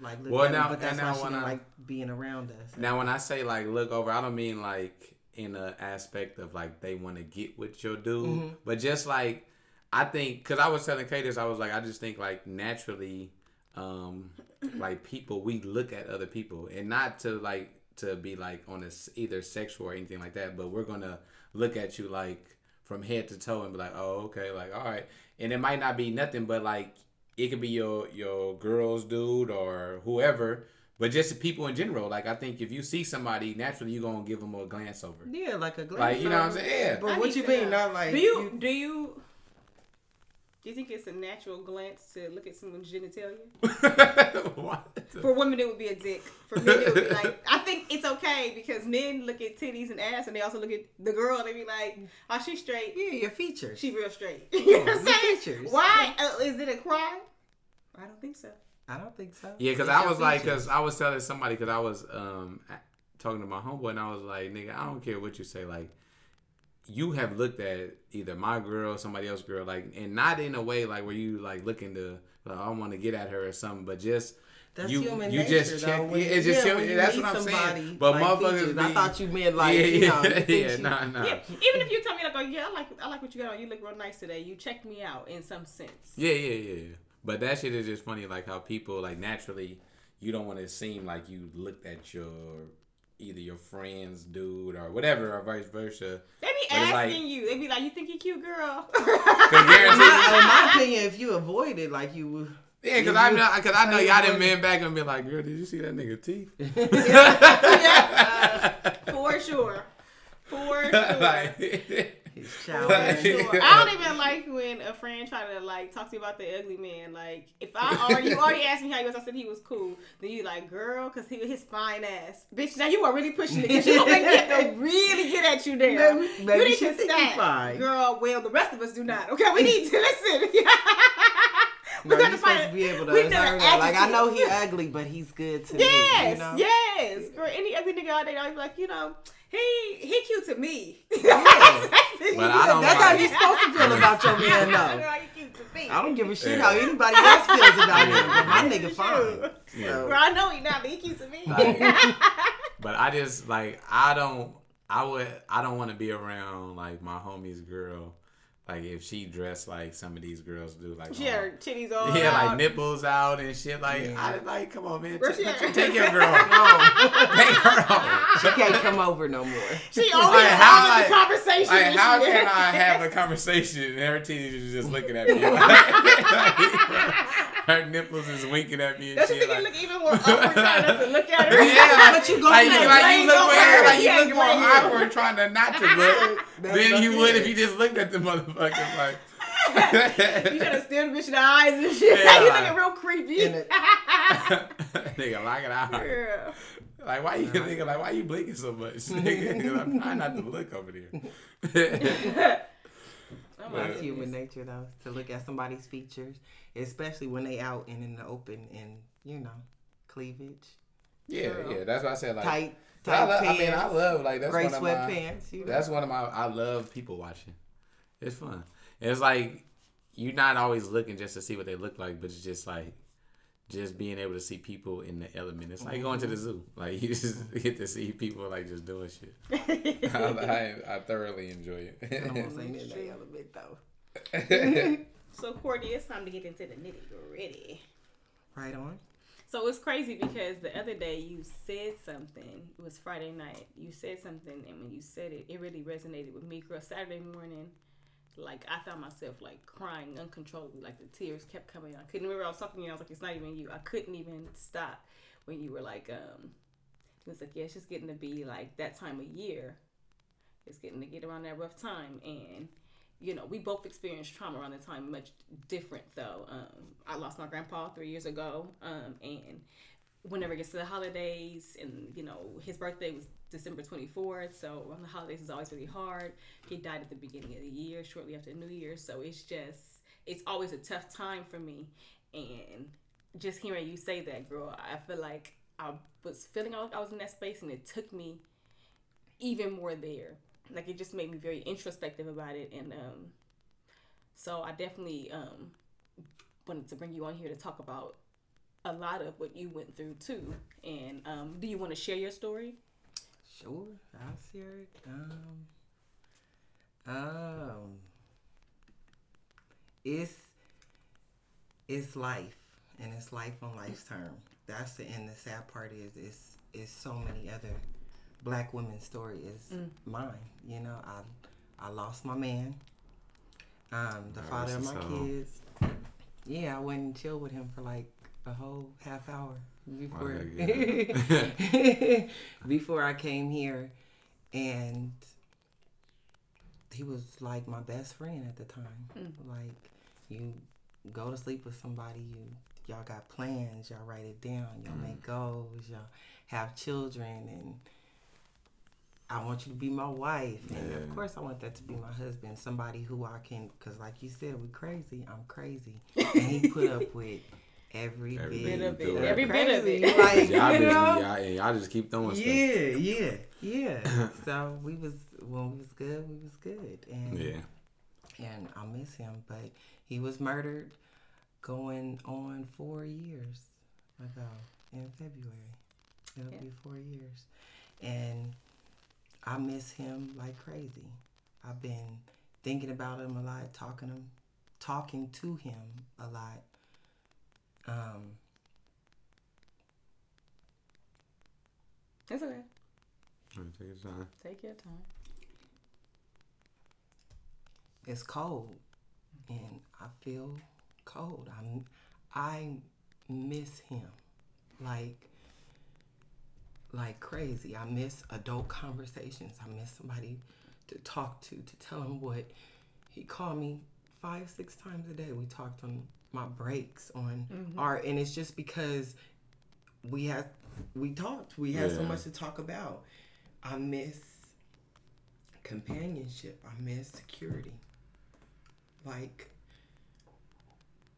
like look Well, now- but that's and why now she I- like being around us. Now, when I say like look over, I don't mean like in the aspect of like they want to get with your dude, Mm-hmm. but just like I think because I was telling Kay this, I was like, I just think like naturally, um, like people we look at other people and not to like to be like on a s either sexual or anything like that, but we're gonna look at you like from head to toe and be like, oh okay, like all right, and it might not be nothing, but like it could be your your girl's dude or whoever. But just the people in general, like I think if you see somebody, naturally you're gonna give them a glance over. Yeah, like a glance. Like you know what I'm saying? Yeah. But I what you mean? Not like do you, do you do you think it's a natural glance to look at someone's genitalia? *laughs* what? For women, it would be a dick. For men, it would be like I think it's okay because men look at titties and ass, and they also look at the girl. and They be like, "Oh, she's straight. Yeah, your features. She real straight." *laughs* you know what I'm your saying? features. Why uh, is it a crime? I don't think so. I don't think so. Yeah, because I your was like, because I was telling somebody, because I was um talking to my homeboy, and I was like, nigga, I don't care what you say, like. You have looked at either my girl, somebody else's girl, like, and not in a way like where you like looking to, like, I want to get at her or something, but just That's you, human you nature, just though. check. When- yeah, it's just yeah, human- that's what I'm somebody, saying. But like, motherfuckers, features, I thought you meant like yeah, you know. yeah, *laughs* you think yeah, nah, nah. Yeah, even if you tell me like, "Oh yeah, I like I like what you got on. You look real nice today." You checked me out in some sense. Yeah, yeah, yeah, yeah. But that shit is just funny, like how people like naturally you don't want to seem like you looked at your either your friend's dude or whatever or vice versa. They be asking like- you. They be like, "You think he cute, girl?" *laughs* Cause in, my, opinion, if you avoid it, like you would. yeah, cause I know, cause I know you y'all didn't been back and be like, girl, did you see that nigga teeth? *laughs* *laughs* For sure. For sure. like, His *laughs* sure. I don't even like when a friend try to like talk to you about the ugly man. Like if I already you already asked me how he was, I said he was cool. Then you like, girl, cause he his fine ass, bitch. Now you are really pushing it. Cause you gonna make me have to really get at you there. Maybe- you need to stop, fine. girl. Well, the rest of us do not. Okay, we need to *laughs* listen. *laughs* No, We're you're gonna supposed to be able to we observe never. Like I know he ugly, but he's good to Yes, me. You know? yes. Girl, any ugly nigga out there, I was like, you know, he he cute to me. But *laughs* I don't That's how like- you're supposed to feel about your man, though. Girl, he cute to me. I don't give a shit Yeah. how anybody else feels about him, but my nigga fine. Yeah. Girl, I know he not, but he cute to me. *laughs* but I just like I don't I would I don't want to be around like my homie's girl. Like if she dressed like some of these girls do, like she had oh, her titties all yeah, out. like nipples out and shit. Like Yeah. I like, come on, man, Where take, she at? take your girl, *laughs* home. Take her home. she can't come over no more. She only Like, like, how, how like- the conversation. Like, and how can I have a conversation and her titties is just looking at me? *laughs* *laughs* her nipples is winking at me and Don't you shit. think you Like, look even more awkward trying not to look at her? *laughs* yeah, But you go like, through you, that like you look over weird, her. like you Yeah, look more right here. awkward trying to not to look *laughs* That's- than you would if you just looked at the motherfucker Like, *laughs* you gotta stare the bitch in the eyes and shit. Yeah, you like- looking real creepy. Nigga, lock it out. Girl. Like, why you nigga? Like, why you blinking so much? nigga, I'm trying not to look over there. My That's human nature, though, to look at somebody's features, especially when they out and in the open and you know, cleavage. Yeah, Girl. yeah. That's what I said. Like, Tight, I, tight love, pants. I mean, I love like that's gray one of my. sweatpants. You know? That's one of my. I love people watching. It's fun. It's like you're not always looking just to see what they look like, but it's just like just being able to see people in the element. It's like going to the mm-hmm. zoo. Like you just *laughs* get to see people like just doing shit. *laughs* I, I, I thoroughly enjoy it. I Almost *laughs* ain't in that element though. So, Courtney, it's time to get into the nitty gritty. Right on. So it's crazy because the other day you said something. It was Friday night. You said something, and when you said it, it really resonated with me. Girl, Saturday morning, like I found myself like crying uncontrollably. Like the tears kept coming. I couldn't remember. I was talking to you. I was like, "It's not even you." I couldn't even stop when you were like, um, it was like, "Yeah, it's just getting to be like that time of year. It's getting to get around that rough time." And you know, we both experienced trauma around the time, much different though. Um, I lost my grandpa three years ago, um, and whenever it gets to the holidays, and you know, his birthday was December 24th, so around the holidays is always really hard. He died at the beginning of the year, shortly after New Year, so it's just, it's always a tough time for me. And just hearing you say that, girl, I feel like I was feeling like I was in that space, and it took me even more there. Like it just made me very introspective about it, and um, so I definitely um wanted to bring you on here to talk about a lot of what you went through too. And um, do you want to share your story? Sure, I'll share it. Um, um, it's it's life, and it's life on life's term. That's the and the sad part is it's it's so many other black women's story is mm. mine. You know, I I lost my man, um, the father of my so- kids. Yeah, I went and chilled with him for like a whole half hour before Okay, *laughs* *laughs* before I came here, and he was like my best friend at the time. Mm. Like you go to sleep with somebody, you y'all got plans, y'all write it down, y'all mm. make goals, y'all have children, and I want you to be my wife, and Yeah. of course I want that to be my husband, somebody who I can, cause like you said, we're crazy, I'm crazy, and he put up *laughs* with every, Every bit bit of of it, it. Every bit of it. like y'all, you just, know? y'all, and y'all just keep throwing stuff. Yeah, yeah, yeah. *coughs* so we was when we was good, we was good, and Yeah. and I miss him, but he was murdered going on four years ago in February. It'll Yeah. be four years, and I miss him like crazy. I've been thinking about him a lot, talking him, talking to him a lot. Um, It's okay. Take your time. Take your time. it's cold and I feel cold. I'm I miss him like like crazy. I miss adult conversations. I miss somebody to talk to to tell him what he called me five six times a day. We talked on my breaks on mm-hmm. art, and it's just because we had we talked. We had so much to talk about. I miss companionship. I miss security. Like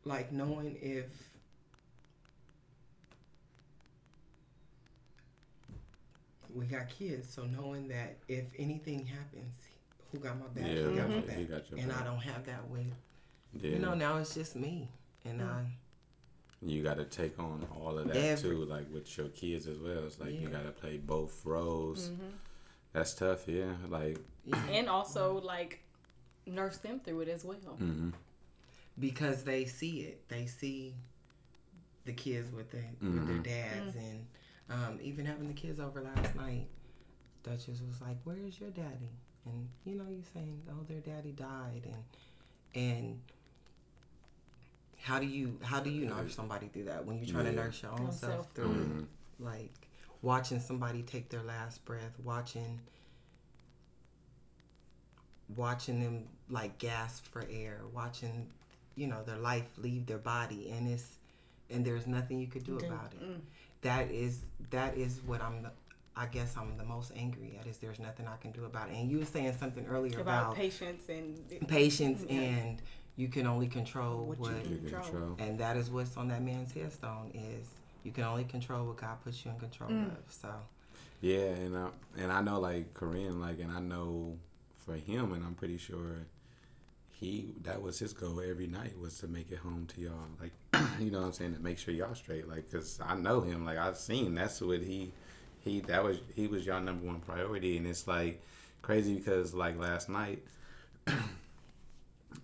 like knowing if we got kids, so knowing that if anything happens, who got my back? Yeah, he got my he back. got your and I don't have that with Yeah. you know, now it's just me. And I you got to take on all of that Every- too, like with your kids as well. It's like you got to play both roles. Mm-hmm. That's tough, yeah. Like, And also like nurse them through it as well. hmm because they see it. They see the kids with their with their mm-hmm. dads, mm. and um, even having the kids over last night, Duchess was like, "Where's your daddy?" And you know, you're saying, "Oh, their daddy died," and and how do you how do you nurse somebody through that when you're trying to nurse your own Own self self. through Mhm. Like watching somebody take their last breath, watching watching them like gasp for air, watching you know their life leave their body, and it's and there's nothing you could do about it. That is that is what I'm. The, I guess I'm the most angry at is there's nothing I can do about it. And you were saying something earlier About, about, patience and patience Yeah. and you can only control What what, you you Control. control. and that is what's on that man's headstone is You can only control what God puts you in control Mm. of. So Yeah, and I, and I know like Korean, like, and I know for him, and I'm pretty sure he that was his goal every night was to make it home to y'all, like, *clears throat* you know what I'm saying, to make sure y'all straight, like, cause I know him, like I've seen that's what he he that was he was y'all number one priority, and it's like crazy because like last night *clears throat*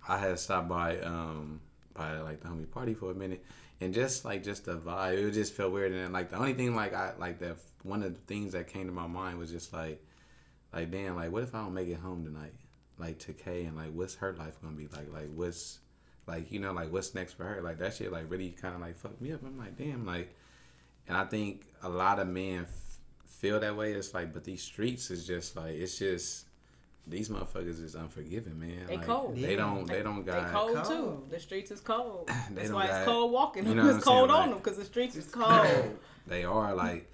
I had stopped by um by like the homie party for a minute and just like just the vibe it just felt weird and like the only thing like I like that one of the things that came to my mind was just like like damn like what if I don't make it home tonight like to Kay and like what's her life gonna be like like what's like you know like what's next for her like that shit like really kind of like fucked me up I'm like damn like and I think a lot of men f- feel that way it's like but these streets is just like it's just these motherfuckers is unforgiving, man. They like, cold. They don't. They don't They got. cold, too. The streets is cold. *clears throat* That's why got- it's cold walking. you *laughs* know what it's I'm cold saying, on like- them because the streets is *clears throat* cold. They are like,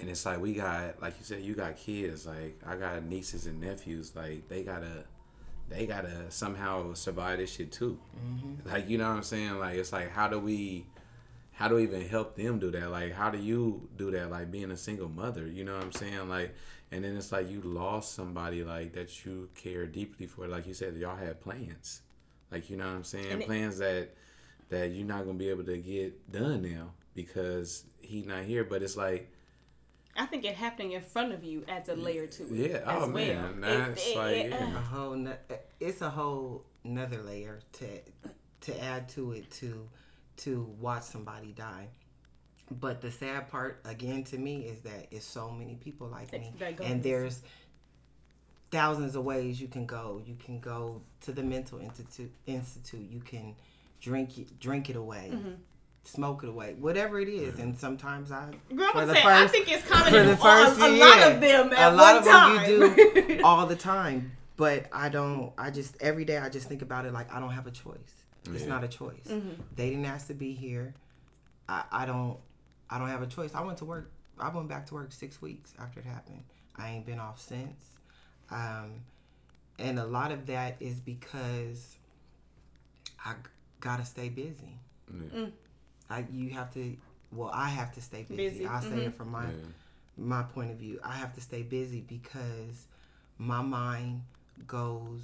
and it's like we got, like you said, you got kids. Like I got nieces and nephews. Like they gotta, they gotta somehow survive this shit too. Mm-hmm. Like you know what I'm saying? Like it's like how do we, how do we even help them do that? Like how do you do that? Like being a single mother, you know what I'm saying? Like, and then it's like you lost somebody like that you care deeply for. Like you said, y'all had plans. Like you know what I'm saying? And plans that that you're not gonna be able to get done now because he not here. But it's like, I think it happening in front of you adds a layer to it. yeah, as oh well. man, that's it- like, it- yeah. a whole no, it's a whole another layer to to add to it to to watch somebody die. But the sad part again to me is that it's so many people like me, and there's thousands of ways you can go. You can go to the mental institute. Institute. You can drink it, drink it away, Mm-hmm. Smoke it away, whatever it is. And sometimes I, Girl, for I'm the saying, I first- think it's for common the first all, a year, lot of them at a lot one of time. them you do *laughs* all the time. But I don't. I just every day I just think about it like I don't have a choice. It's not a choice. Mm-hmm. They didn't ask to be here. I, I don't. I don't have a choice. I went to work. I went back to work six weeks after it happened. I ain't been off since. Um, and a lot of that is because I g- gotta stay busy. Yeah. I you have to. Well, I have to stay busy. Busy, I'll say it from my Yeah. my point of view. I have to stay busy because my mind goes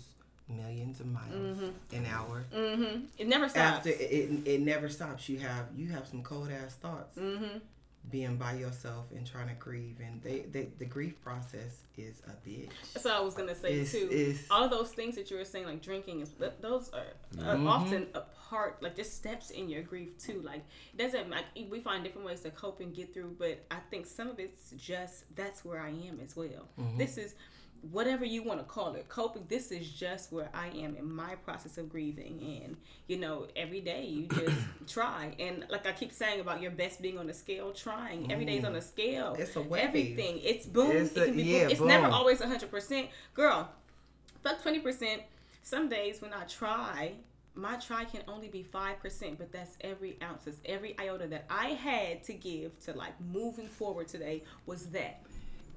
millions of miles an hour. Mm-hmm. It never stops. After it, it, it never stops. You have you have some cold ass thoughts. hmm Being by yourself and trying to grieve, and they, they the grief process is a bitch. That's what I was gonna say It's- too. it's- All of those things that you were saying, like drinking, is those are, are Mm-hmm. often a part, like just steps in your grief too. Like it doesn't like we find different ways to cope and get through, but I think some of it's just that's where I am as well. Mm-hmm. This is whatever you want to call it coping this is just where i am in my process of grieving and you know every day you *coughs* just try. And like i keep saying about your best being on a scale trying every day is on a mm. scale. It's a wave. everything it's boom It's it a- can be yeah, boom. it's never boom. always 100% girl fuck 20% some days when i try my try can only be 5% but that's every ounce. It's every iota that i had to give to like moving forward today was that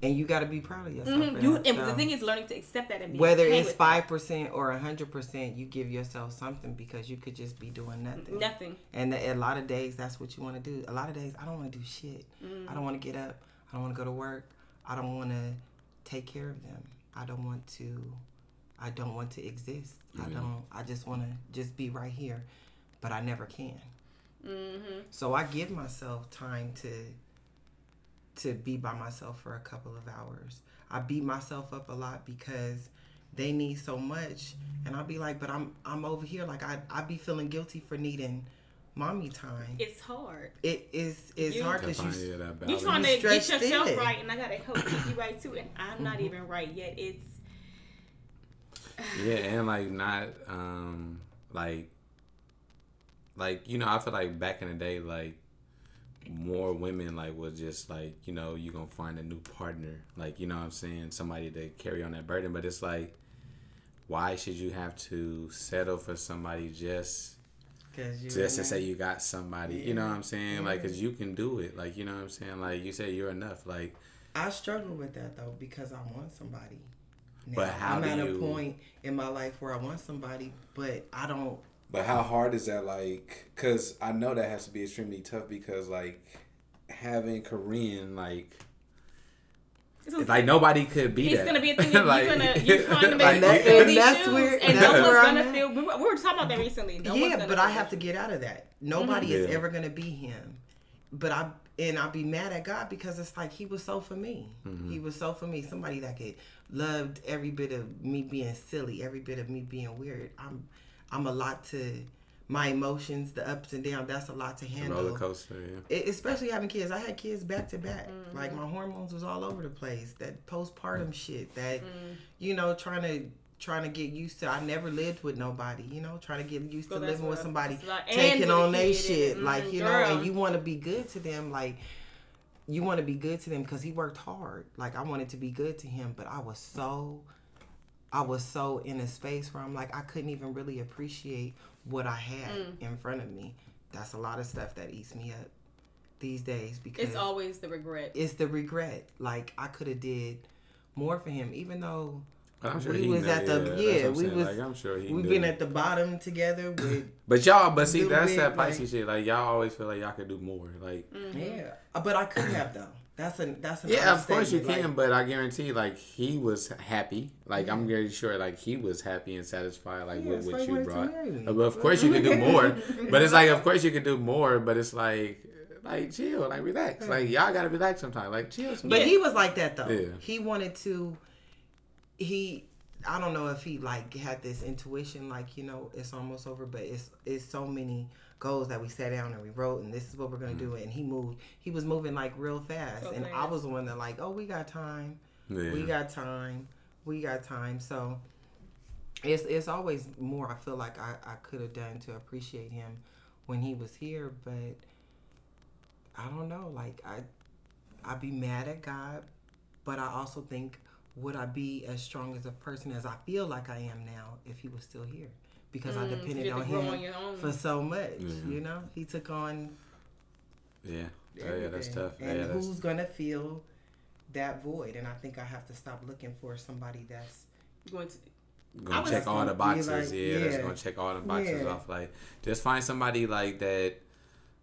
And you got to be proud of yourself. for Mhm. You, that. and the thing is learning to accept that and be whether okay it's five percent or a hundred percent, you give yourself something because you could just be doing nothing. nothing. And a lot of days, that's what you want to do. A lot of days, I don't want to do shit. I don't want to get up. I don't want to go to work. I don't want to take care of them. I don't want to. I don't want to exist. I don't. I just want to just be right here, but I never can. Mm-hmm. So I give myself time to to be by myself for a couple of hours. I beat myself up a lot because they need so much and I'll be like, but I'm I'm over here like I I be feeling guilty for needing mommy time. It's hard. It is it's You- hard To because you that You balance. trying You to get yourself thin. right, and I gotta help keep you right too. And I'm not even right yet. It's yeah, and like not um like like you know I feel like back in the day like more women like was just like you know you gonna find a new partner. Like you know what I'm saying? Somebody to carry on that burden. But it's like why should you have to settle for somebody just just to say you got somebody? You know what I'm saying? like because you can do it. Like you know what I'm saying? Like you say you're enough. Like I struggle with that though because I want somebody. Now, But how I'm do at you- a point in my life where I want somebody, but I don't. But how hard is that? Like, cause I know that has to be extremely tough because like having Korean like. This is- Like nobody could be He's that. gonna be a thing. *laughs* You're Like- gonna you're trying to make like- And feel these that's shoes, where- and that's no one's where I'm gonna feel. We were, we were talking about that recently. No one's yeah, gonna but I feel have to get out of that. Nobody is Yeah. ever gonna be him. But I and I'll be mad at God because it's like he was so for me. Mm-hmm. He was so for me. Somebody that could loved every bit of me being silly, every bit of me being weird. I'm I'm a lot to my emotions, the ups and downs. That's a lot to handle. roller coaster. Yeah. E- especially having kids. I had kids back to back. Like my hormones was all over the place. That postpartum mm. shit. That you know, trying to trying to get used to. I never lived with nobody. You know, trying to get used So to that's living with somebody That's a lot. And taking on their kid, shit. and- like mm, you know, and you want to be good to them. Like you want to be good to them because he worked hard. Like I wanted to be good to him, but I was so. I was so in a space where I'm like I couldn't even really appreciate what I had Mm. in front of me. That's a lot of stuff that eats me up these days because It's always the regret. it's the regret. Like I could have did more for him, even though I'm sure we he was know- at the yeah, yeah, we saying. was Like, I'm sure he we've knew. been at the bottom together *clears throat* with But y'all, but see, Little that's bit, that like- shit. Like y'all always feel like y'all could do more. Like, yeah, Uh, but I could have though. That's a that's an yeah, of course you understatement. can. Like, but I guarantee, like he was happy. Like I'm very sure, like he was happy and satisfied, like Yeah, with what he you brought. But of course you could do more. *laughs* but it's like, of course you could do more. But it's like, like chill, like relax. Like y'all gotta relax sometimes. Like chill. Sometimes. But he was like that though. Yeah. He wanted to. He, I don't know if he like had this intuition, like you know, it's almost over, but it's it's so many goals that we sat down and we wrote, and this is what we're gonna do. Mm. And he moved. He was moving like real fast, So and I was the one that like, oh, we got time. yeah. We got time. We got time. So it's it's always more I feel like I, I could have done to appreciate him when he was here, but I don't know. Like I I'd be mad at God, but I also think would I be as strong as a person as I feel like I am now if he was still here? Because I Mm, depended on him on for so much. Yeah. You know, he took on yeah. Oh, yeah, that's tough. And yeah, that's, who's gonna fill that void? And I think I have to stop looking for somebody that's Going to I gonna was check all the gonna be boxes. like, yeah, that's gonna check all the boxes Yeah. off. Like, just find somebody like that.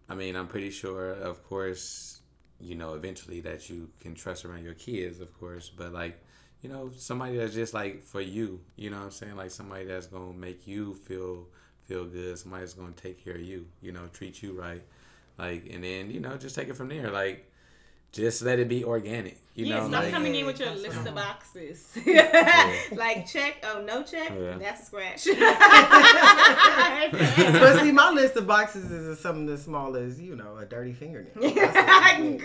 I mean, I'm pretty sure, of course, you know, eventually that you can trust around your kids, of course. But like, you know, somebody that's just like for you. You know what I'm saying? Like somebody that's gonna make you feel feel good. Somebody that's gonna take care of you. You know, treat you right. Like, and then you know, just take it from there. Like, just let it be organic. You yeah, know, stop like, coming in with your list of boxes. *laughs* like check, oh no check, Yeah. that's a scratch. *laughs* *laughs* but see, my list of boxes is something as small as you know a dirty fingernail. Girl,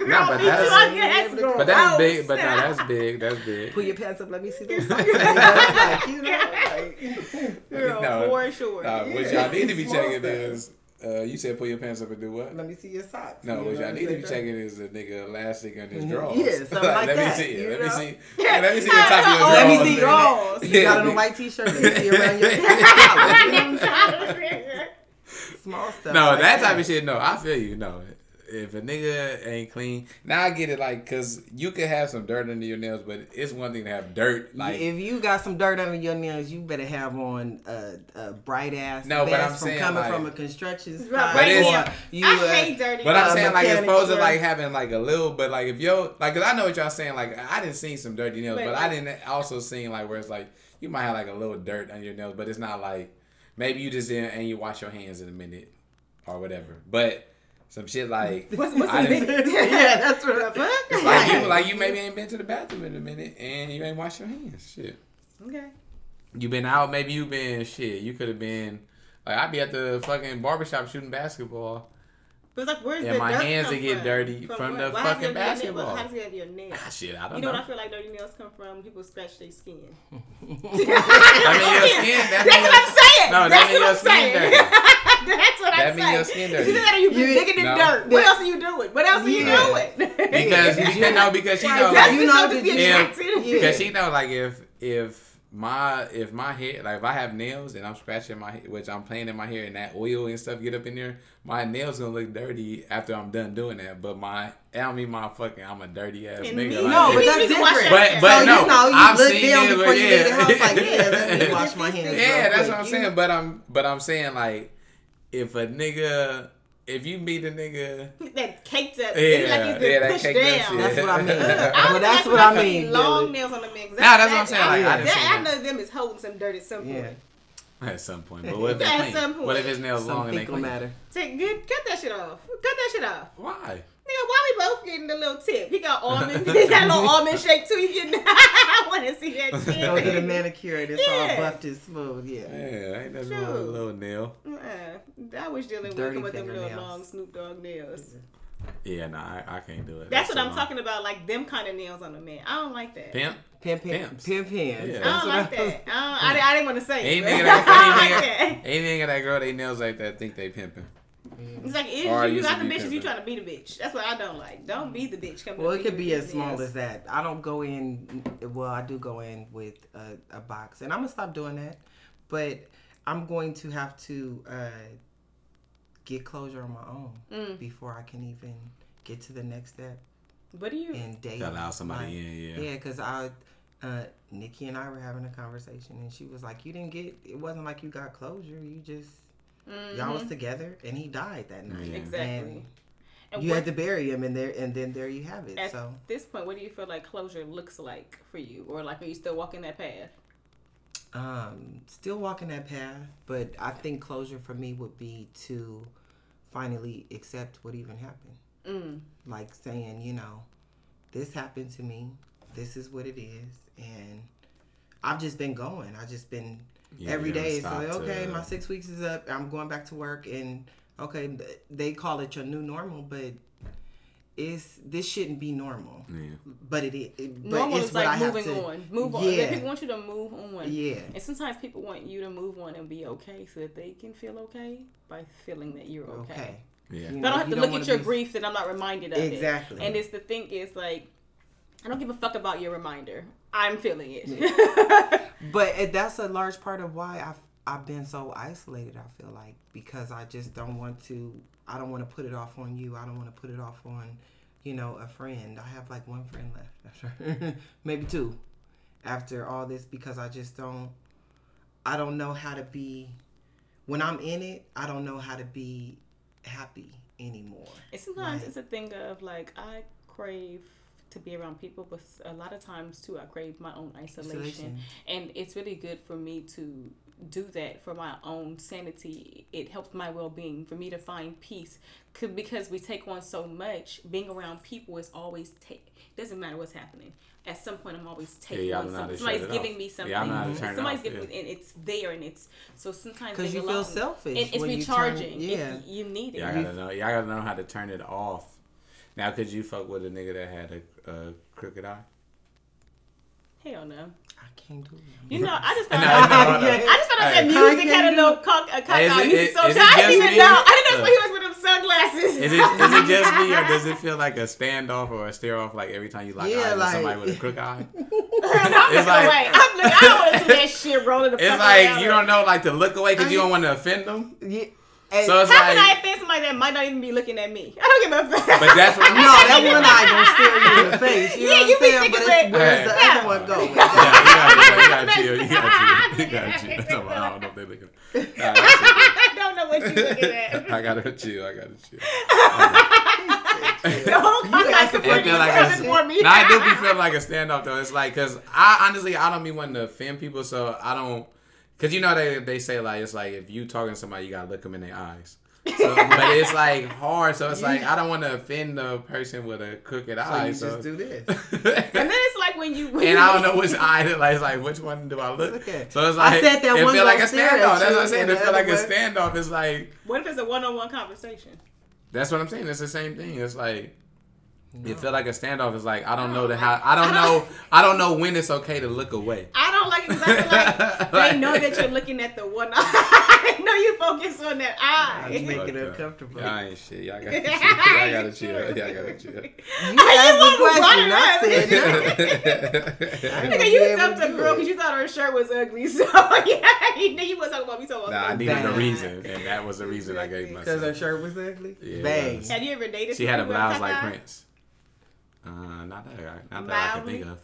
No, but me too, that's- But that's big. But no, that's big. That's big. Pull your pants up. Let me see those. like, you know, like, Girl, No, for sure. Uh, what y'all need to be small checking stuff. is, uh, you said pull your pants up and do what? let me see your socks. No, You what y'all need to be checking is the nigga elastic on his Mhm. drawers. Yeah, something *laughs* like let that, me see it. you Let me know? see. *laughs* Yeah, let me see the top of your Oh, drawers. Let me see Drawers. You got on a white t-shirt. Let me see around your collar. You know what I'm saying? Small stuff. No, like that type of shit. No, I feel you. No, if a nigga ain't clean, now I get it. Like, cause you could have some dirt under your nails, but it's one thing to have dirt. Like, if you got some dirt under your nails, you better have on a, a bright ass No, vest but I'm from saying, coming like- from a construction Right, spot. But it's- or you, I uh, hate dirty. But I'm Uh, saying like it's mechanics, supposed to like having like a little, but like if yo like, cause I know what y'all saying. Like I didn't see some dirty nails, But, but I didn't also seen like where it's like you might have like a little dirt on your nails, but it's not like maybe you just didn't and you wash your hands in a minute or whatever. But some shit like What's- what's I a didn't- *laughs* yeah, that's what. Fuck. *laughs* like you like you maybe ain't been to the bathroom in a minute and you ain't washed your hands. Shit, Okay. you been out. Maybe you been shit. You could have been. Like I'd be at the fucking barbershop shooting basketball. But it's like, where's And the my dirt hands come will get from? dirty from where? the Why fucking it have your nail- basketball. How does it have your nails? Ah, shit, I don't You know know. what I feel like dirty nails come from? People scratch their skin. *laughs* I mean your skin. That That's mean what I'm saying. No, that That's mean what your I'm skin saying. Dirty. *laughs* That's what That I'm mean saying. your skin It's dirty. either that or you You- digging in no. dirt. What else are you doing? What else are you Yeah. doing? *laughs* because you know because she know like you know to that be. *laughs* Yeah. because she know like if if my if my hair like if I have nails and I'm scratching my which I'm playing in my hair and that oil and stuff get up in there, my nails gonna look dirty after I'm done doing that. But my I don't mean my fucking I'm a dirty ass And nigga. me- like, No, but that's need wash different. But- but so no, you know, you I've look seen down it, before but you leave the yeah. house. Like, yeah, let me wash my hands. Yeah, real that's quick. what I'm You- saying. But I'm but I'm saying like if a nigga if you meet a nigga, that caked up. Yeah, like he's been yeah, that pushed caked up down. shit. That's what I mean. I well, that's what I mean. Long nails on the man. 'cause Nah, that's what I'm saying, like, I I, that, I know them is holding some dirt at some Yeah. point. at some point. But *laughs* what if they At clean? some point. What if his nails long and they clean? matter. Take good. Cut that shit off. Cut that shit off. Why? Nigga, why we both getting the little tip? He got almond. *laughs* *laughs* he got a little almond shake too. He getting. *laughs* I want to see that shit. Go get a manicure and it's Yeah. all buffed and smooth. Yeah. Yeah, ain't that True. little, little nail? Uh, I wish Dylan would Dirty with them little fingernails. long Snoop Dogg nails. Yeah, nah, I, I can't do it. That's what too I'm long. talking about, like them kind of nails on a man. I don't like that. Pimp. Pin pin Pimps. pin pin. Yeah. I don't like that. I, don't, I, I didn't want to say Ain't it. nigga that, ain't like nigga, that. ain't nigga that girl they nails like that think they pimping. It's like, is Or I you used got the be bitches, you pimping. trying to be the bitch. That's what I don't like. Don't be the bitch. Coming Well, it could be as small as that. I don't go in. Well, I do go in with a, a box, and I'm gonna stop doing that. But I'm going to have to uh, get closure on my own Mm. before I can even get to the next step What do you? and date. Allow somebody Like, in, yeah. Yeah, because I, uh, Nikki and I were having a conversation, and she was like, "You didn't get. It wasn't like you got closure. You just y'all was together, and he died that night. Yeah. Mm-hmm. Exactly. And And you what, had to bury him, and there, and then there you have it. at So this point, what do you feel like closure looks like for you, or like are you still walking that path? um, still walking that path, but I think closure for me would be to finally accept what even happened. Mm. Like saying, you know, this happened to me. This is what it is, and I've just been going. I've just been Yeah, every you haven't day. So stopped okay, to- my six weeks is up. I'm going back to work, and okay, they call it your new normal, but it's this shouldn't be normal. Yeah. But it is. It, Normal it's is what I like have moving to, on. Move on. Yeah. People want you to move on. Yeah. And sometimes people want you to move on and be okay so that they can feel okay by feeling that you're okay. Okay. Yeah. You But I don't have to look wanna at your be- grief that I'm not reminded of it. Exactly. And it's the thing is like, I don't give a fuck about your reminder. I'm feeling it. *laughs* But that's a large part of why I've I've been so isolated. I feel like because I just don't want to. I don't want to put it off on you. I don't want to put it off on, you know, a friend. I have like one friend left, after, *laughs* maybe two, after all this because I just don't. I don't know how to be. When I'm in it, I don't know how to be happy anymore. And sometimes Right. it's a thing of like I crave to be around people, but a lot of times too I crave my own isolation. Isolation. And it's really good for me to do that for my own sanity. It helps my well being for me to find peace. 'Cause- Because we take on so much, being around people is always take. Doesn't matter what's happening. At some point, I'm always taking y'all on know how to something. Somebody's giving off. me something. Yeah, I know how to turn it Somebody's off, giving yeah. me, and it's there, and it's so sometimes Because being you feel selfish and it's when you recharging. turn- It- yeah. you need it. Yeah, I gotta know. Y'all gotta know how to turn it off. Now, could you fuck with a nigga that had a, a crooked eye? Hell no. I can't do it. You know, I just *laughs* No, found no, out. no, no. I just found out that Hey. music had a little cock, a cock Is out it- music is- so is it I didn't even know. I didn't know Uh. why he was with them sunglasses. Is it is it just me or does it feel like a standoff or a stare off like every time you lock Yeah, eyes with like- somebody with a crooked eye? *laughs* I'm It's like- away. I'm looking, I don't want to see that shit rolling the *laughs* It's like around. you don't know like to look away because you don't want to offend them. Yeah. And- So it's How can I offend somebody that might not even be looking at me? *laughs* I don't give a fuck. but that's what *laughs* No, that one eye gonna stare you in the face. You Yeah, know you what be I'm saying? thinking But that- it's, where's the Yeah. other one go? *laughs* yeah, you got you, you got you, you got you, you got you. No, I don't know if they looking. Nah. I don't know what you're looking at. I gotta chill. I gotta chill. The whole cock eye asking for It feel like a, for me. nah, I do be feeling like a standoff though. It's like because I honestly I don't be wanting to offend people, so I don't. Cause you know they they say like it's like if you talking to somebody, you gotta look them in their eyes. So, but it's like hard, so it's like I don't want to offend the person with a crooked So eye. you So, just do this. *laughs* And then it's like when you. When and I don't know which eye. to- Like, it's like which one do I look? Look at- So it's like I said that it one feel like a gonna stare at standoff. That's what I'm saying. and It the feel like a standoff. It's like What if it's a one-on-one conversation? that's what I'm saying. It's the same thing. It's like it feel like a standoff. It's like I don't know the how. I don't know. I don't know when it's okay to look away. I don't like it because I feel like *laughs* they know that you're looking at the one *laughs* eye. they know you focus on that eye. You make it uncomfortable. Y'all ain't shit. Y'all gotta *laughs* chill. Y'all gotta chill. Y'all gotta chill. You asked the question. run I it said up. Nigga, you dumped to a girl because you thought her shirt was ugly. So yeah, you knew you was talking about me. Talking about. Nah, I about needed a reason, and that was the reason I gave myself. Because her shirt was ugly. Yeah, Bang. Have you ever dated? She had a blouse like? Prince. Uh, not that I, not that I can think of.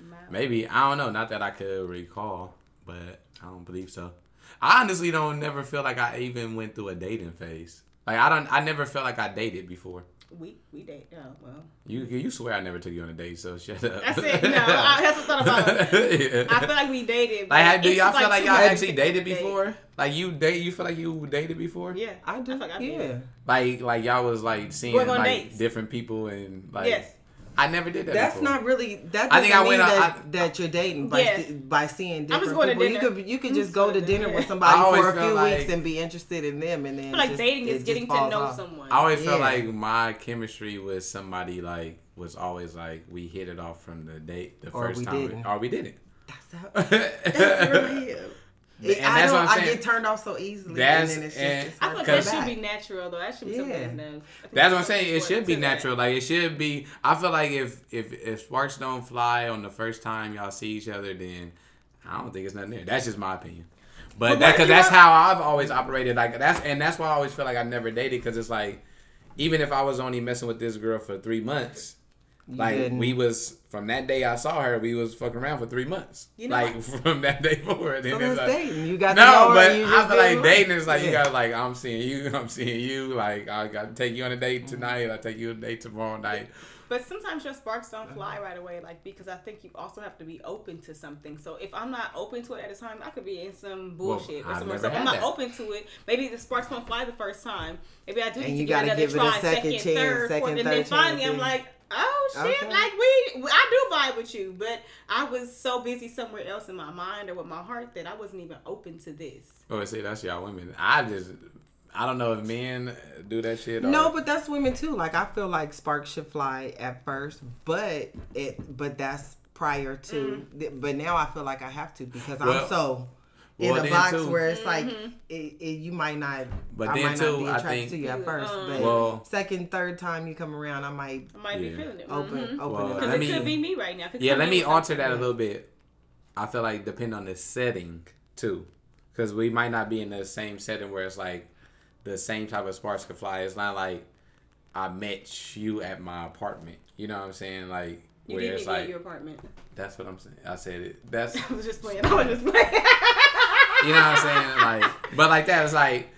Mild. Maybe I don't know. Not that I could recall, but I don't believe so. I honestly don't never feel like I even went through a dating phase. Like I don't. I never felt like I dated before. We we date. Oh well. You you swear I never took you on a date, so shut up. That's it. No, I have to thought about it. *laughs* Yeah. I feel like we dated. Like, do y'all feel like too y'all much actually to dated date. before? Like you date? You feel like you dated before? Yeah, I do. I feel like I yeah. did. Like like y'all was like seeing like dates. different people and like. Yes. I never did that. That's before. not really. That I doesn't think I mean went out- that, I- that you're dating by Yeah. by seeing I'm just different going to people. You could you could just just go to to dinner dinner. with somebody for a few like- weeks and be interested in them, and then I feel like just- dating it is just getting to falls know off. someone. I always felt like my chemistry with somebody like was always like we hit it off from the date the Or first we time, didn't. or we didn't. That's how. That's *laughs* real. And I that's don't, what I'm I get turned off so easily, That's- and then it's just and- it's I hard feel to like that should be natural though. That should be Yeah. something that knows. I That's what I'm saying. It should be to that. natural. Like it should be. I feel like if if if sparks don't fly on the first time y'all see each other, then I don't think it's nothing there. That's just my opinion. But But that because that's know- how I've always operated. Like that's and that's why I always feel like I never dated because it's like even if I was only messing with this girl for three months. Like didn't. we was from that day I saw her, we was fucking around for three months. You know like *laughs* from that day forward. So And like, dating. You got to no, but and you I feel like dating is like you got like I'm seeing you, *laughs* I'm seeing you. Like I got to take you on a Mm-hmm. date tonight. I take you on a date tomorrow night. But sometimes your sparks don't fly right away, like because I think you also have to be open to something. So if I'm not open to it at a time, I could be in some bullshit Well, or somewhere. So if I'm not that. open to it. Maybe the sparks won't fly the first time. Maybe I do And need you to give it gotta another give it a try, second chance, third, second, fourth, and then finally chance, I'm like, oh shit, Okay. like we, I do vibe with you, but I was so busy somewhere else in my mind or with my heart that I wasn't even open to this. Oh, see, that's y'all women. I just, I don't know if men do that shit. Or, No, but that's women too. Like I feel like sparks should fly at first, but it but that's prior to. Mm. But now I feel like I have to because Well- I'm so in well, a box too- where it's like it, it, you might not. But I then, might too, not be attracted think- to you at first, Um, but Well- second, third time you come around, I might I might Yeah. be feeling it. open Mhm. open Well, it up. Because Let it me- could be me right now. Yeah, let me alter that a little bit. I feel like depend on the setting too, because we might not be in the same setting where it's like the same type of sparks could fly. It's not like I met you at my apartment. You know what I'm saying? Like You where need me it's to be at like your apartment. that's what I'm saying. I said it. That's *laughs* I was just playing. I was just playing. *laughs* you know what I'm saying? Like, but like that, it's like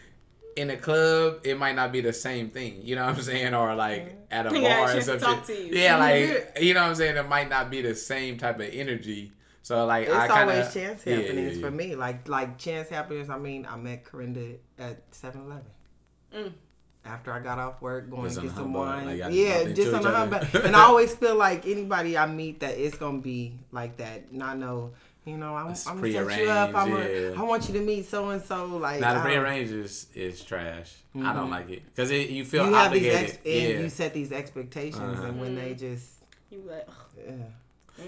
in a club, it might not be the same thing. You know what I'm saying? Or like at a You got a bar or chance to something. talk to you. Yeah, like you know what I'm saying? It might not be the same type of energy. So like, It's I kinda, always chance yeah, happenings yeah, for me. Like like chance happenings. I mean, I met Corinda at 7-Eleven. Mm. After I got off work, going to get some humbug, wine. like, yeah, just on each the other. humbug. and I *laughs* always feel like anybody I meet that it's gonna be like that. And I know, you know, I'm, It's I'm gonna set you up. I'm prearranged, gonna. I want you to meet so and so. Like Now the I don't- prearranged is, is trash. I don't like it because it you feel Mm-hmm. you have these obligated. ex- and yeah, you set these expectations, and when they just You like, yeah.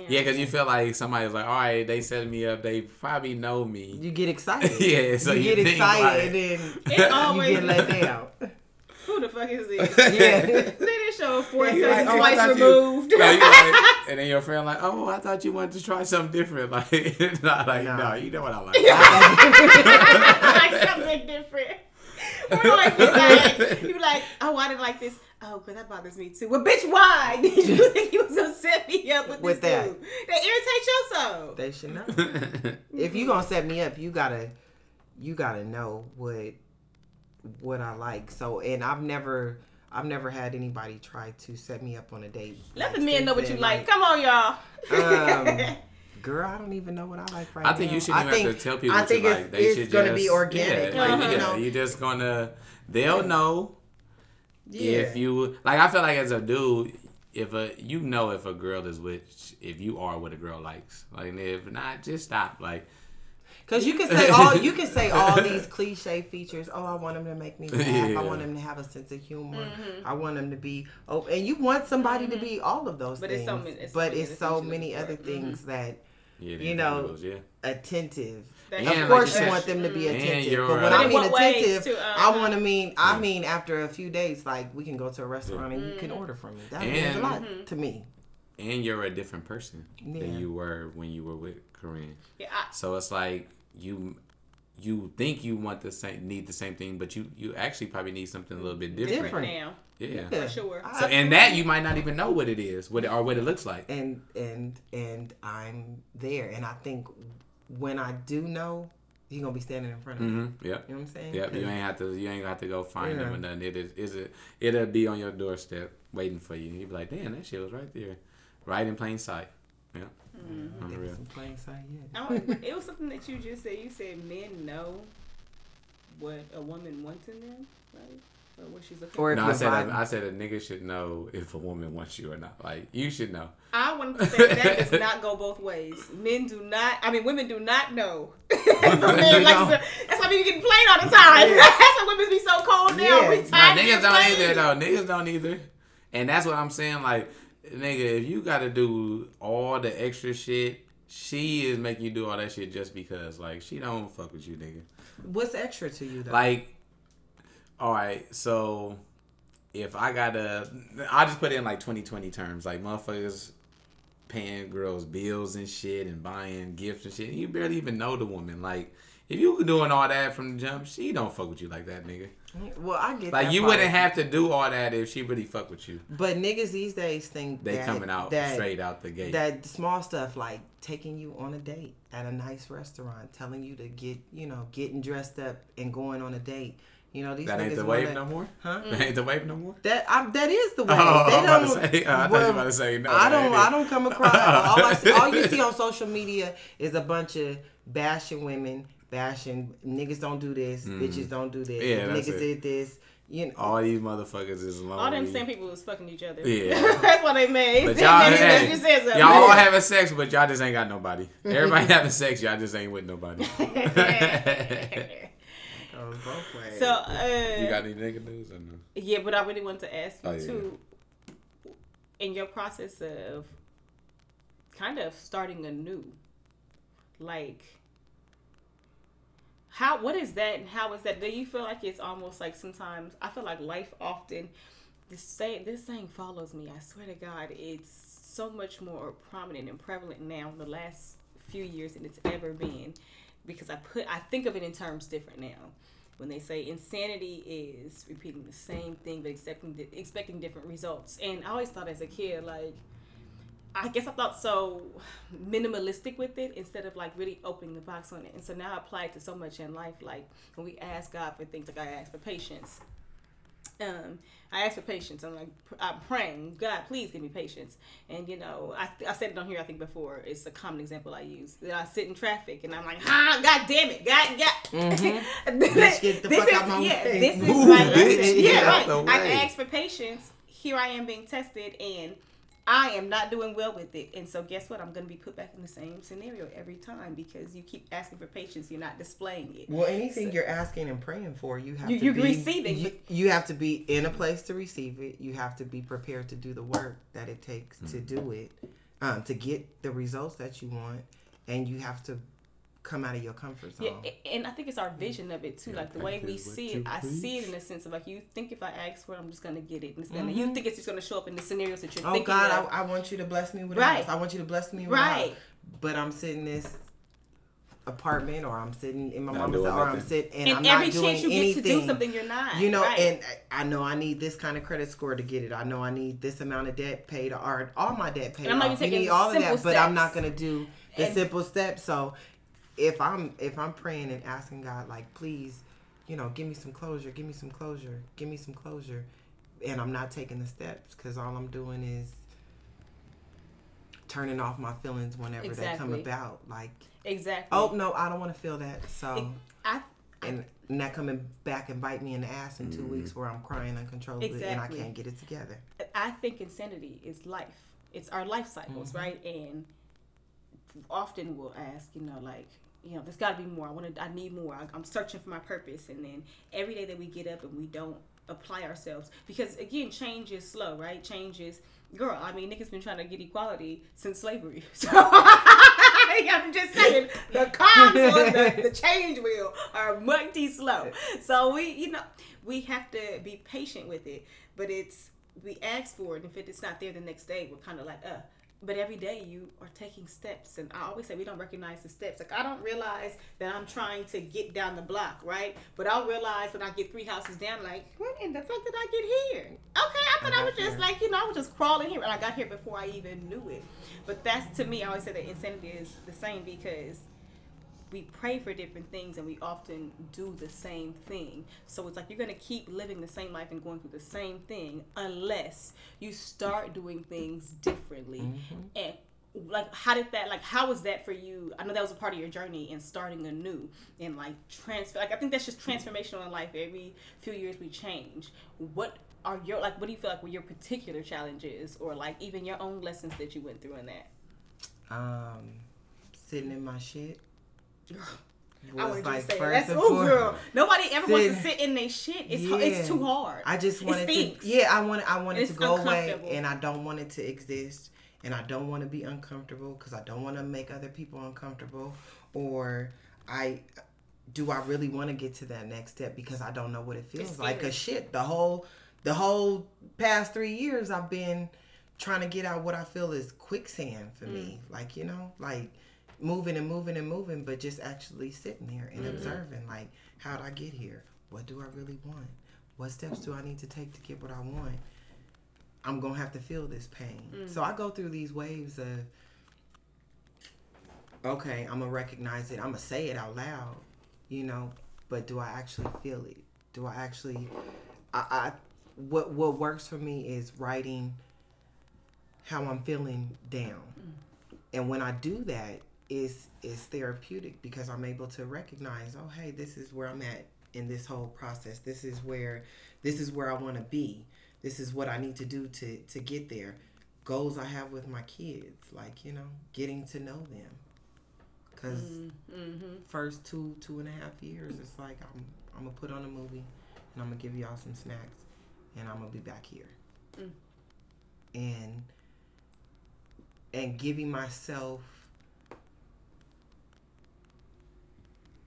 yeah, because you feel like somebody's like, all right, they set me up. They probably know me. you get excited. *laughs* Yeah, so you, you get excited, like- and then It you always. get let *laughs* down. Who the fuck is this? *laughs* yeah. they didn't show four You cousin like, oh, I twice thought you- removed. No, you like, *laughs* and then your friend like, oh, I thought you wanted to try something different. Like, *laughs* not like, Nah. no, you know what I like. like something different. We're always be like, you like, oh, I didn't like this. Oh, because that bothers me too. Well, bitch, why did you think you was gonna set me up with, With this that. dude? That irritates your soul. They should know. if you gonna set me up, you gotta you gotta know what what I like. So and I've never I've never had anybody try to set me up on a date. Let the men know what you then, like. Come on, y'all. Um, *laughs* Girl, I don't even know what I like right now. I think now. you shouldn't I even have to tell people I what think you it's, like. They it's should gonna just, be organic. Yeah, like, like, you yeah, know, you're just gonna. They'll know yeah. if you like. I feel like as a dude, if a you know if a girl is with if you are what a girl likes. Like if not, just stop. Like Cause you can say *laughs* all you can say all these cliche features. Oh, I want him to make me laugh. Yeah. I want him to have a sense of humor. I want him to be oh, and you want somebody to be all of those But it's things. so many- it's so but many it's other so things you're many looking other for. things that yeah, You know, intangibles, yeah. attentive. And Of like course, you you want them to be attentive. But when uh, I mean attentive, to, uh, I want to mean I mean after a few days, like we can go to a restaurant and you Mm-hmm. can order from me. That means a And- lot to me. and you're a different person Yeah. than you were when you were with Corinne. Yeah, I, So it's like you you think you want the same need the same thing, but you you actually probably need something a little bit different. Different. now. Yeah. Yeah. sure. So and that you might not even know what it is, what it, or what it looks like. and and and I'm there, and I think when I do know, he gonna be standing in front of you. Mm-hmm. Yep. You know what I'm saying? Yep. You 'Cause- ain't have to. You ain't have to go find Yeah. them or nothing. It is. Is it? It'll be on your doorstep waiting for you. You be like, damn, that shit was right there, right in plain sight. Yeah. Mm-hmm. There was Unreal. some plain sight yet. I it was something that you just said. You said men know what a woman wants in them, right? Or what she's looking Or for. if No, I said vibing. a, I said a nigga should know if a woman wants you or not. Like you should know. I want to say that does not go both ways. Men do not. I mean, women do not know. Men like don't. that's why we getting played all the time. *laughs* that's why women be so cold now. Yeah. We Nah, Nah, niggas being don't played. either though. Niggas don't either. And that's what I'm saying. Like, nigga, if you got to do all the extra shit, she is making you do all that shit just because. Like, she don't fuck with you, nigga. What's extra to you though? Like, all right, so if I gotta, I'll just put it in like 2020 terms. Like, motherfuckers paying girls bills and shit and buying gifts and shit. And you barely even know the woman. Like, if you doing all that from the jump, she don't fuck with you like that, nigga. Well, I get Like, you part. wouldn't have to do all that if she really fuck with you. But niggas these days think They that, coming out that, straight out the gate. That small stuff like taking you on a date at a nice restaurant, telling you to get you know getting dressed up and going on a date. You know these that ain't the wave wanna- no more. Huh? That ain't the wave no more. That I, that is the way. Oh, *laughs* they I'm about to don't. say- uh, I thought you about to say, no, I don't. I don't come across. all, I all you see *laughs* on social media is a bunch of bashing women, bashing niggas. Don't do this. Bitches don't do this. Yeah, niggas it. did this. You know. All these motherfuckers is lonely. All them same people was fucking each other. Yeah. *laughs* that's what they made. But y'all, *laughs* made hey, you said something. y'all all *laughs* having sex, but y'all just ain't got nobody. Everybody having sex, y'all just ain't with nobody. Goes both ways. so, uh, you got any nigga news or no? Yeah, but I really want to ask you Oh, yeah. too. In your process of kind of starting anew, like how what is that and how is that? Do you feel like it's almost like sometimes I feel like life often this say this saying follows me. I swear to God, it's so much more prominent and prevalent now in the last few years than it's ever been because I put I think of it in terms different now. When they say insanity is repeating the same thing but expecting expecting different results, and I always thought as a kid like I guess I thought so minimalistic with it instead of like really opening the box on it. And so now I apply it to so much in life. Like when we ask God for things, like I ask for patience. Um, I ask for patience. I'm like, I'm praying, God, please give me patience. And you know, I, I said it on here, I think before. It's a common example I use. That I sit in traffic and I'm like, ah, God damn it, God, God. *laughs* Bitch, get the this fuck is, out my yeah, way. this is Move, my bitch, lesson. get Yeah, out right. the I ask for patience. Here I am being tested, and I am not doing well with it. And so, guess what? I'm going to be put back in the same scenario every time because you keep asking for patience. You're not displaying it. Well, anything you're asking and praying for, you have You- to you be receiving, You, you have to be in a place to receive it. You have to be prepared to do the work that it takes to Mm-hmm. do it, um, to get the results that you want, and you have to come out of your comfort zone. Yeah, and I think it's our vision of it too. Like the way we see you it, I see it in the sense of like you think if I ask for it, I'm just gonna get it. And it's gonna, You mm-hmm. think it's just gonna show up in the scenarios that you're Oh thinking God, of. I, I want you to bless me with a Right. house. I want you to bless me with Right. house. But I'm sitting this apartment, or I'm sitting in my Not mama's, or I'm sitting and, and I'm every not doing chance you anything. get to do something, you're not. You know, right. and I know I need this kind of credit score to get it. I know I need this amount of debt paid or all my debt paid And I'm not off. even You taking need the all of that, simple but I'm not gonna do the And- simple steps. So if I'm if I'm praying and asking God, like, please, you know, give me some closure, give me some closure, give me some closure, and I'm not taking the steps because all I'm doing is turning off my feelings whenever they come about. Like, exactly. oh no, I don't want to feel that. So I, and, and that coming back and bite me in the ass in 2 weeks where I'm crying uncontrollably and I can't get it together. I think insanity is life. It's our life cycles, Mm-hmm. right? And often we'll ask, you know, like, you know, there's got to be more. I want to. I need more. I, I'm searching for my purpose, and then every day that we get up and we don't apply ourselves, because again, change is slow, right? Change is, girl. I mean, niggas been trying to get equality since slavery. *laughs* So *laughs* I'm just saying, the cogs on the, the *laughs* change wheel are mighty slow. So we, you know, we have to be patient with it. But it's we ask for it, and if it's not there the next day, we're kind of like, uh. But every day you are taking steps, and I always say we don't recognize the steps. Like I don't realize that I'm trying to get down the block, right? But I'll realize when I get three houses down, like, when in the fuck did I get here? Okay, I thought I, got was just here. like, you know, I was just crawling here, and I got here before I even knew it. But that's to me, I always say that insanity is the same because we pray for different things and we often do the same thing. So it's like you're going to keep living the same life and going through the same thing unless you start doing things differently. And like how did that like how was that for you i know that was a part of your journey in starting anew and like transfer like i think that's just transformational in life every few years we change what are your like what do you feel like were your particular challenges or like even your own lessons that you went through in that Um, sitting in my shit. I was like to say. That's oh girl. Nobody ever wants to Sit- sit in their shit. It's Yeah. it's too hard. I just It wanted to. Yeah, I want. I want it to go away, and I don't want it to exist, and I don't want to be uncomfortable because I don't want to make other people uncomfortable, or I. Do I really want to get to that next step because I don't know what it feels It's like? Cause shit, the whole, the whole past three years I've been trying to get out what I feel is quicksand for me. Mm. Like you know, like moving and moving and moving, but just actually sitting there and Mm-hmm. observing. Like, how would I get here? What do I really want? What steps do I need to take to get what I want? I'm gonna have to feel this pain. Mm. So I go through these waves of okay, I'm gonna recognize it, I'm gonna say it out loud, you know, but do I actually feel it? Do I actually I, I what what works for me is writing how I'm feeling down. And when I do that, it's it's therapeutic because I'm able to recognize, oh hey, this is where I'm at in this whole process. This is where this is where I want to be. This is what I need to do to to get there. Goals I have with my kids, like you know, getting to know them. because Mm-hmm. first two two and a half years, it's like I'm I'm gonna put on a movie, and I'm gonna give y'all some snacks, and I'm gonna be back here, Mm. and and giving myself.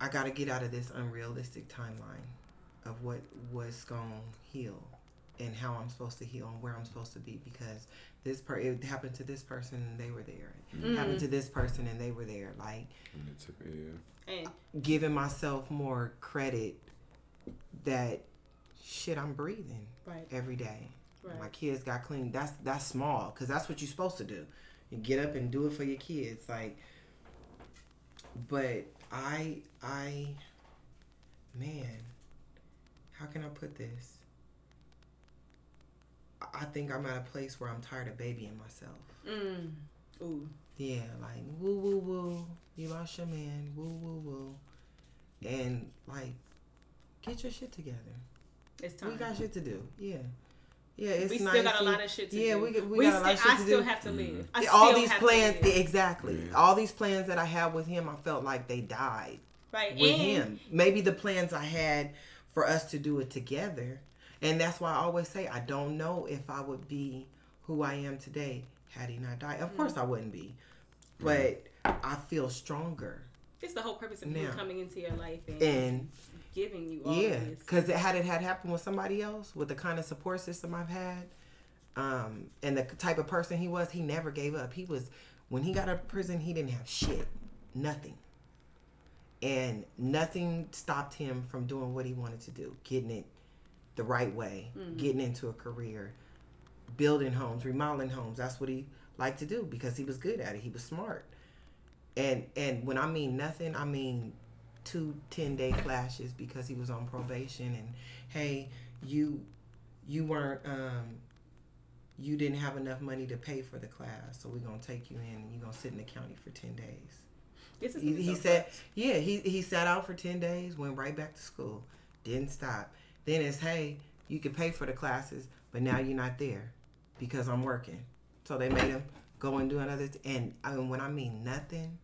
I got to get out of this unrealistic timeline of what was going to heal and how I'm supposed to heal and where I'm supposed to be because this per it happened to this person and they were there. It happened to mm. this person and they were there. Like And it took- yeah. Giving myself more credit that shit I'm breathing right, every day. right. My kids got clean. That's that's small because that's what you're supposed to do. You get up and do it for your kids, like. But I I, man, how can I put this? I- think I'm at a place where I'm tired of babying myself. Mm. Ooh. Yeah, like woo woo woo. You lost your man. Woo woo woo. And like, get your shit together. It's time. We got shit to do. Yeah. Yeah, it's we nice still got a lot of shit to yeah, do. we, got- we, We got a lot still, of shit I to still do. have to live. Mm-hmm. I Yeah, all these have to plans, exactly. Yeah. All these plans that I had with him, I felt like they died right? with and him. Maybe the plans I had for us to do it together, and that's why I always say I don't know if I would be who I am today had he not died. Of mm. course, I wouldn't be, mm. but I feel stronger. it's the whole purpose of you Now. coming into your life and, And giving you all yeah, because it had it had happened with somebody else, with the kind of support system I've had, um, and the type of person he was, he never gave up. He was when he got out of prison, he didn't have shit, nothing, and nothing stopped him from doing what he wanted to do, getting it the right way, getting into a career, building homes, remodeling homes. That's what he liked to do because he was good at it. He was smart. And and when I mean nothing, I mean two 10 day clashes because he was on probation and hey, you you weren't um you didn't have enough money to pay for the class, so we're gonna take you in and you're gonna sit in the county for ten days. This is He, he said, yeah, he, he sat out for 10 days, went right back to school, didn't stop. Then it's, hey, you can pay for the classes, but now you're not there because I'm working. So they made him go and do another. Th- and I mean, when I mean nothing,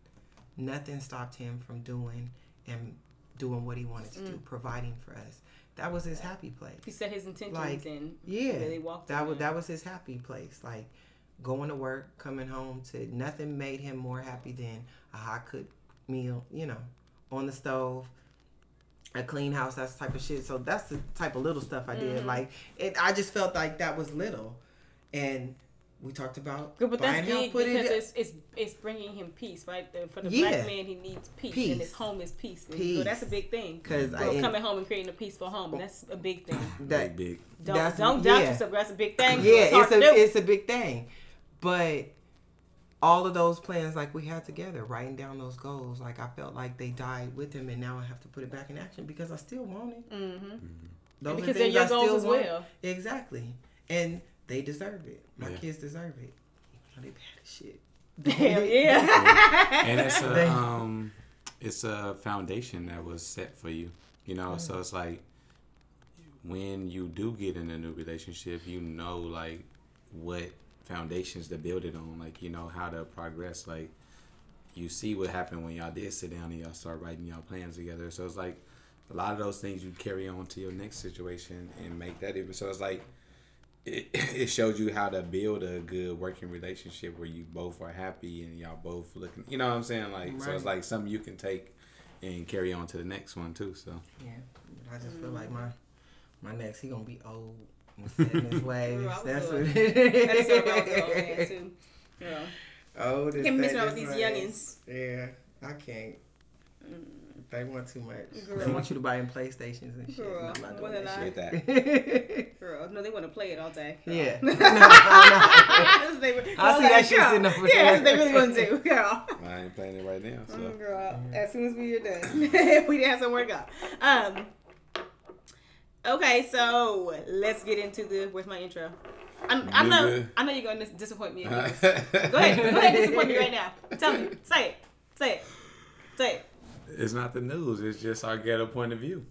nothing stopped him from doing and doing what he wanted to do, Mm. providing for us. That was his happy place. he set his intentions like, and Yeah, really walked that was that was his happy place. Like going to work, coming home to nothing made him more happy than a hot cooked meal, you know, on the stove, a clean house, that's the type of shit. So that's the type of little stuff I Mm-hmm. did. Like it, I just felt like that was little, and we talked about Good, but that's buying help, big because it- it's, it's it's bringing him peace, right? The, for the Yeah. black man, he needs peace, Peace. and his home is peace. And Peace. So that's a big thing. 'Cause Well, coming home and creating a peaceful home, that's a big thing. that big, big. Don't That's- don't doubt yeah. yourself. That's a big thing. yeah, hard it's a it's a big thing, but all of those plans like we had together, writing down those goals, like I felt like they died with him, and now I have to put it back in action because I still want it. Mm-hmm. Those And are because they're your I goals still as want. well. Exactly, and they deserve it. My Yeah. kids deserve it. You know, they bad as shit. *laughs* Hell yeah. and it's They- a um, it's a foundation that was set for you. You know, so Mm. it's like when you do get in a new relationship, you know like what foundations to build it on. Like you know how to progress. Like you see what happened when y'all did sit down and y'all start writing y'all plans together. So it's like a lot of those things you carry on to your next situation and make that even. So it's like it, *laughs* it shows you how to build a good working relationship where you both are happy and y'all both looking you know what I'm saying like so it's like something you can take and carry on to the next one too so Yeah, but I just feel like my mm. my next he gonna be old and set in his *laughs* ways. Ooh, I was That's old. what I just thought about the old man too. Yeah. Old and Can't be set messing in around with these ways. youngins. Yeah, I can't. Mm. They want too much. Girl. They want you to buy them PlayStations and shit. Girl, I'm not doing that I- that. *laughs* Girl, no, they want to play it all day. Girl. yeah. That's what they- I see was that like, shit girl, sitting over *laughs* Yeah, there. that's what they really want to do, *laughs* girl. I ain't playing it right now so Mm, girl, as soon as we are done, we didn't have somewhere to go. Um. Okay, so let's get into the. Where's my intro? I'm, I know. I know you're gonna disappoint me. Go Go ahead. Go ahead. Disappoint me right now. Tell me. Say it. Say it. Say it. It's not the news it's just our ghetto point of view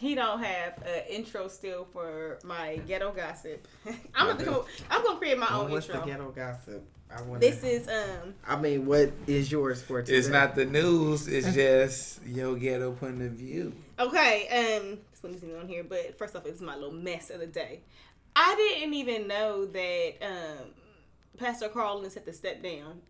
He don't have an intro still for my ghetto gossip. *laughs* I'm gonna come, I'm gonna create my Well, own what's intro. What's the ghetto gossip? I want. This is um. I mean, what is yours for today? it's not the news it's just your ghetto point of view Okay, um, this one isn't on here, but first off, it's my little mess of the day. I didn't even know that um, Pastor Carl Lentz had to step down.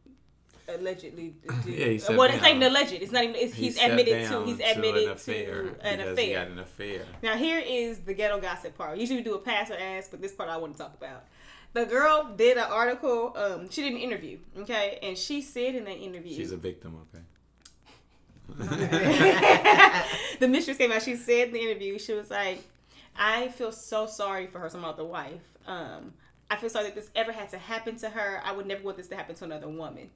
Allegedly, *laughs* to- Yeah, he stepped well, it's not even alleged. It's not even. It's, He he's admitted to. He's to admitted an affair to an because he affair. got an affair Now here is the ghetto gossip part. Usually we do a pass or ask, but this part I want to talk about. The girl did an article. Um, she did an interview. Okay, and she said in that interview, she's a victim okay *laughs* the mistress came out. She said in the interview, she was like, "I feel so sorry for her. Some about the wife. Um, I feel sorry that this ever had to happen to her. I would never want this to happen to another woman.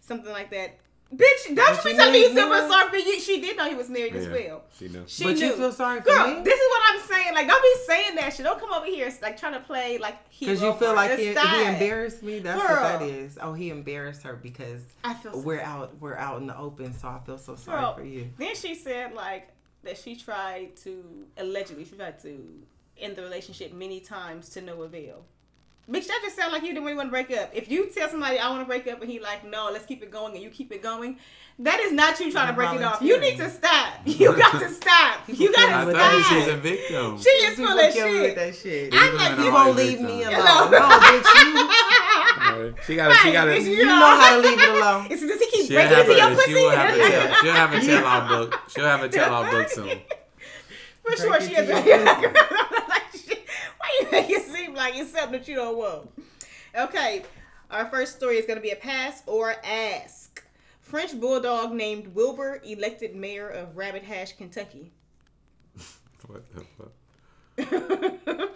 Something like that." Bitch, don't But you be telling me you knew- feel sorry for you. She did know he was married as well. she knew She But knew. you feel sorry for Girl, me? this is what I'm saying. Like, don't be saying that shit. Don't come over here like trying to play like he. Because you feel like Just he, he stop. embarrassed me. That's what that is. Oh, he embarrassed her because I feel so we're out. We're out in the open. So I feel so sorry Girl, for you. Then she said like that she tried to allegedly she tried to end the relationship many times to no avail. Bitch, that just sound like you didn't really want to break up. If you tell somebody I want to break up and he like, no, let's keep it going and you keep it going, that is not you trying to break it off. You need to stop. *laughs* You got to stop. *laughs* You got I to with thought stop. she's a victim. She is full of kill with shit. that shit. I'm like, you are You won't leave me victims. alone. No, bitch. You, *laughs* She gotta, she gotta, you you know how to leave it alone. It's, does he keep she'll breaking have, into your pussy? she will have a tell, she'll have a tell all book. She'll have a tell all book soon. For sure, she into is. your like, shit, why you make it like it's something that you don't want? Okay, our first story is going to be a pass or ask. French bulldog named Wilbur elected mayor of Rabbit Hash, Kentucky. What the fuck? *laughs*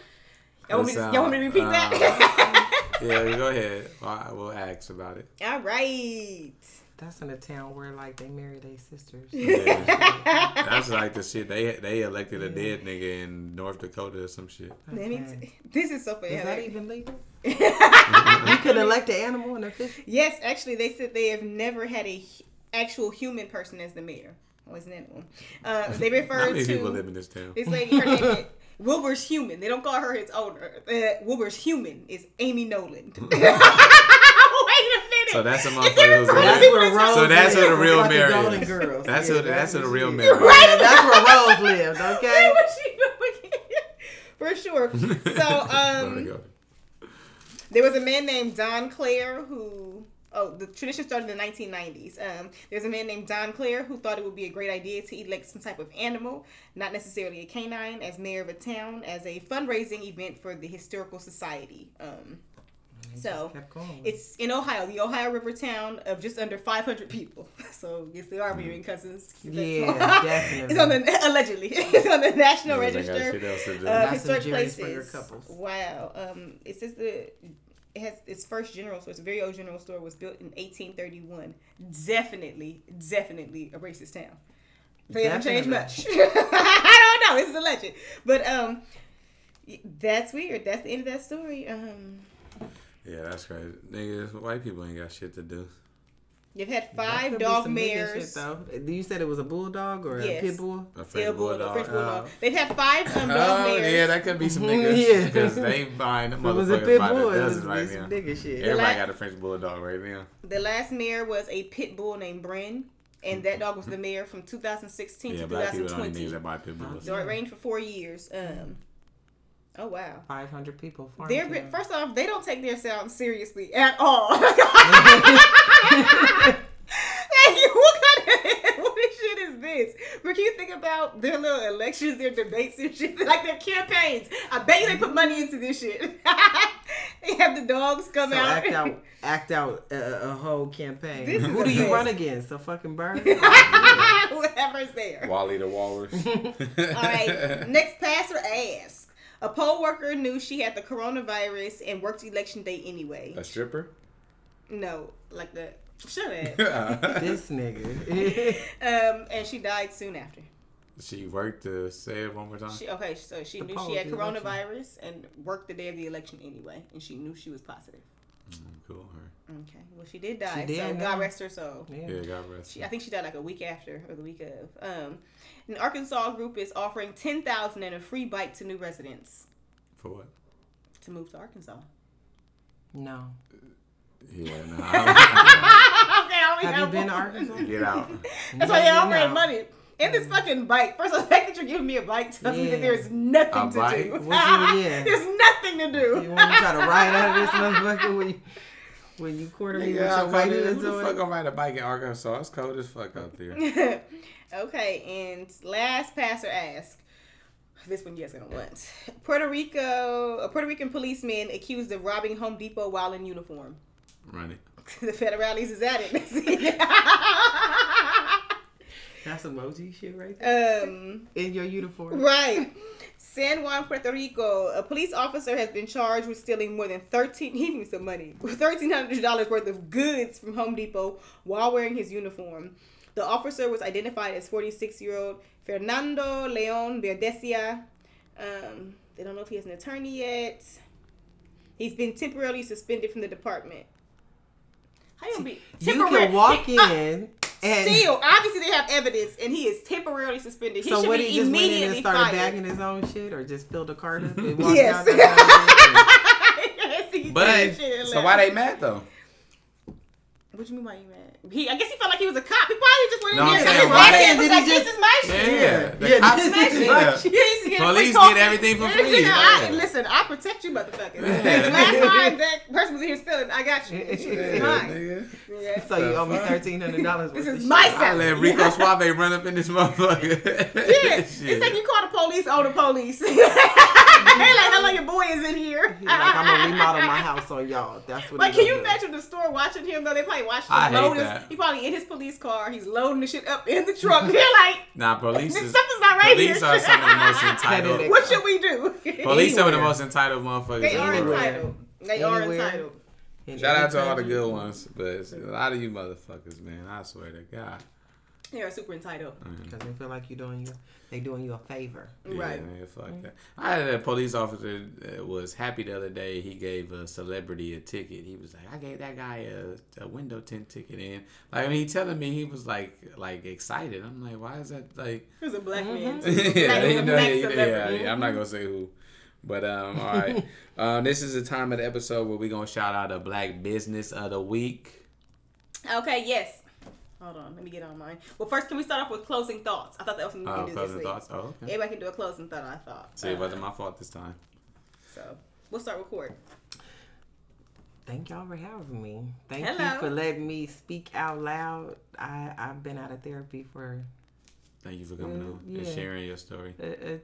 y'all, want me to, y'all want me to repeat sound- that? Uh, *laughs* yeah, go ahead. I will ask about it. All right. That's in a town where like they marry their sisters. *laughs* Yeah. That's like the shit they they elected a dead nigga in North Dakota or some shit. Okay. *laughs* this is so funny. Is how that even legal? *laughs* You could elect an animal and a fish. Yes, actually, they said they have never had a actual human person as the mayor. Wasn't that one? Uh, they How refer many people to live in this town? this lady. Her name is Wilbur's human. They don't call her his owner. Uh, Wilbur's human is Amy Noland. Wait a minute. So that's a *laughs* motherfucker who's That's That's where Rose So that's who the real Mary Golden is. Girls. That's Yeah, who that's who the real Mary is. Yeah, that's where Rose lived. *laughs* Okay. what's she doing? *laughs* For sure. So, There um. There was a man named Don Clare who. Oh, the tradition started in the 1990s. Um, there's a man named Don Clare who thought it would be a great idea to elect some type of animal, not necessarily a canine, as mayor of a town, as a fundraising event for the Historical Society. Um, so Kept going. it's in Ohio, the Ohio River town of just under 500 people. *laughs* So yes, they are rearing cousins. Yeah, definitely. *laughs* It's on the allegedly. *laughs* It's on the National Niggas ain't got Register shit else to do. uh, historic Jerry Springer places. Wow. Um, it says the it has its first general store. It's a very old general store. Was built in 1831. Definitely, definitely a racist town. They haven't changed much. I don't know. This is a legend, but um, that's weird. That's the end of that story. Um, Yeah, that's crazy. Niggas, white people ain't got shit to do. you've had five dog mares. shit, though. You said it was a bulldog or Yes. a pit bull? A Yeah, French bulldog, bulldog. French bulldog. Oh. They've had five um, *laughs* dog Oh, mares. yeah, that could be some *laughs* niggas. yeah. Because they buying the If it was a motherfuckers pit by bull, the it dozen right some now. bigger shit. Everybody la- got a French bulldog right now. The last mare was a pit bull named Bren, and that dog was the mayor from 2016 Yeah, to black people don't need 2020. that buy pit bulls. So it reigned for four years. Um, oh wow. 500 people. They're town. first off, they don't take their sound seriously at all. *laughs* Hey, *laughs* *laughs* what kind of what shit is this? But can you think about their little elections, their debates and shit, like their campaigns? I bet you they put money into this shit. they have the dogs come So out. act out, act out a, a whole campaign. This Who do you run against? A fucking bird? Whoever's there. Wally the Walrus. All right. Next passer asked. A poll worker knew she had the coronavirus and worked election day anyway. A stripper? No, like the shut it. *laughs* this nigga. *laughs* Um, and she died soon after. she worked to say it one more time. She okay, so she The knew she had of the election. coronavirus and worked the day of the election anyway, and she knew she was positive. Mm, cool. Her. Okay, well she did die, did so now. God rest her soul. yeah. Yeah, God rest. She, I think she died like a week after or the week of. Um, an Arkansas group is offering ten thousand and a free bike to new residents For what? to move to Arkansas. No. Yeah, no. *laughs* okay, I only Have you been to. Arkansas? Get out. That's why they're No. offering money. And this mm. fucking bike. First of all, the fact that you're giving me a bike tells me that there's nothing A to bike? do. What you- *laughs* yeah. there's nothing to do. You do. want to try to ride out of this *laughs* motherfucker when you, when you quarter me with Yeah, your who white the hands fuck on? gonna ride a bike in Arkansas? It's cold as fuck out there. *laughs* okay, and last passer asked. This one you guys gonna want. Puerto Rico, a Puerto Rican policeman accused of robbing Home Depot while in uniform. Run it. the federales is at it. That's emoji shit right there. um, In your uniform. Right. San Juan, Puerto Rico. A police officer has been charged with stealing more than thirteen. He needs some money. Thirteen hundred dollars worth of goods from Home Depot while wearing his uniform. The officer was identified as forty-six-year-old Fernando Leon Verdesia. Um, they don't know if he has an attorney yet. He's been temporarily suspended from the department. How you be? You can walk uh, in and Still, obviously they have evidence, and he is temporarily suspended. He so should what be he just went in immediately and started fired. bagging his own shit or just filled a cart up and *laughs* walked Yes. out that *laughs* Yes, he did But shit and so left. why they mad though? What you mean? by you mad? He, I guess he felt like he was a cop. He probably just went No, in I'm there. saying, and why his they- ass was did like, just- "This is my shit." the Yeah, cops. this is *laughs* yeah. my He used to get Police get everything for *laughs* free. You know, I, listen, I protect you, motherfucker. Yeah. Last time *laughs* that person was in here stealing, I got you. It's Yeah, mine. Yeah. So you owe me thirteen hundred dollars. This is my I sound. let Rico Suave run up in this motherfucker. Yeah, Shit. it's like you call the police on the police. They're *laughs* like, how long your boy is in here? He's *laughs* like, I'm gonna remodel my *laughs* house on y'all. That's what. Like, can you do. imagine the store watching him though? They probably watching I him hate load his. that. He probably in his police car. He's loading the shit up in the truck. They're like, Nah, police is something's not right police here. are some of the most entitled. what should we do? Police some of the most entitled motherfuckers. They are in the world. Anywhere. entitled. They are entitled. Shout out to all the good ones, but a lot of you motherfuckers, man. I swear to God. They are super entitled. Because they feel like you're doing you, they doing you a favor. Yeah, Right. man, fuck that. I had a police officer that was happy the other day. He gave a celebrity a ticket. He was like, "I gave that guy a, a window tint ticket." in." like when he telling me, he was like, like excited. I'm like, "Why is that like?" He was a black man. *laughs* yeah, Black- you know, black yeah, yeah, yeah, I'm not gonna say who, but um, all right. *laughs* um, this is the time of the episode where we gonna shout out a black business of the week. Okay, yes. Hold on, let me get on mine. Well, first, can we start off with closing thoughts? I thought that was something we Uh, can do this closing week. thoughts. Oh, okay. Everybody can do a closing thought. I thought. See, it Uh, wasn't my fault this time. So we'll start with Court. Thank y'all for having me. Thank Hello. you for letting me speak out loud. I I've been out of therapy for Thank you for coming Mm, on and sharing your story. a, a,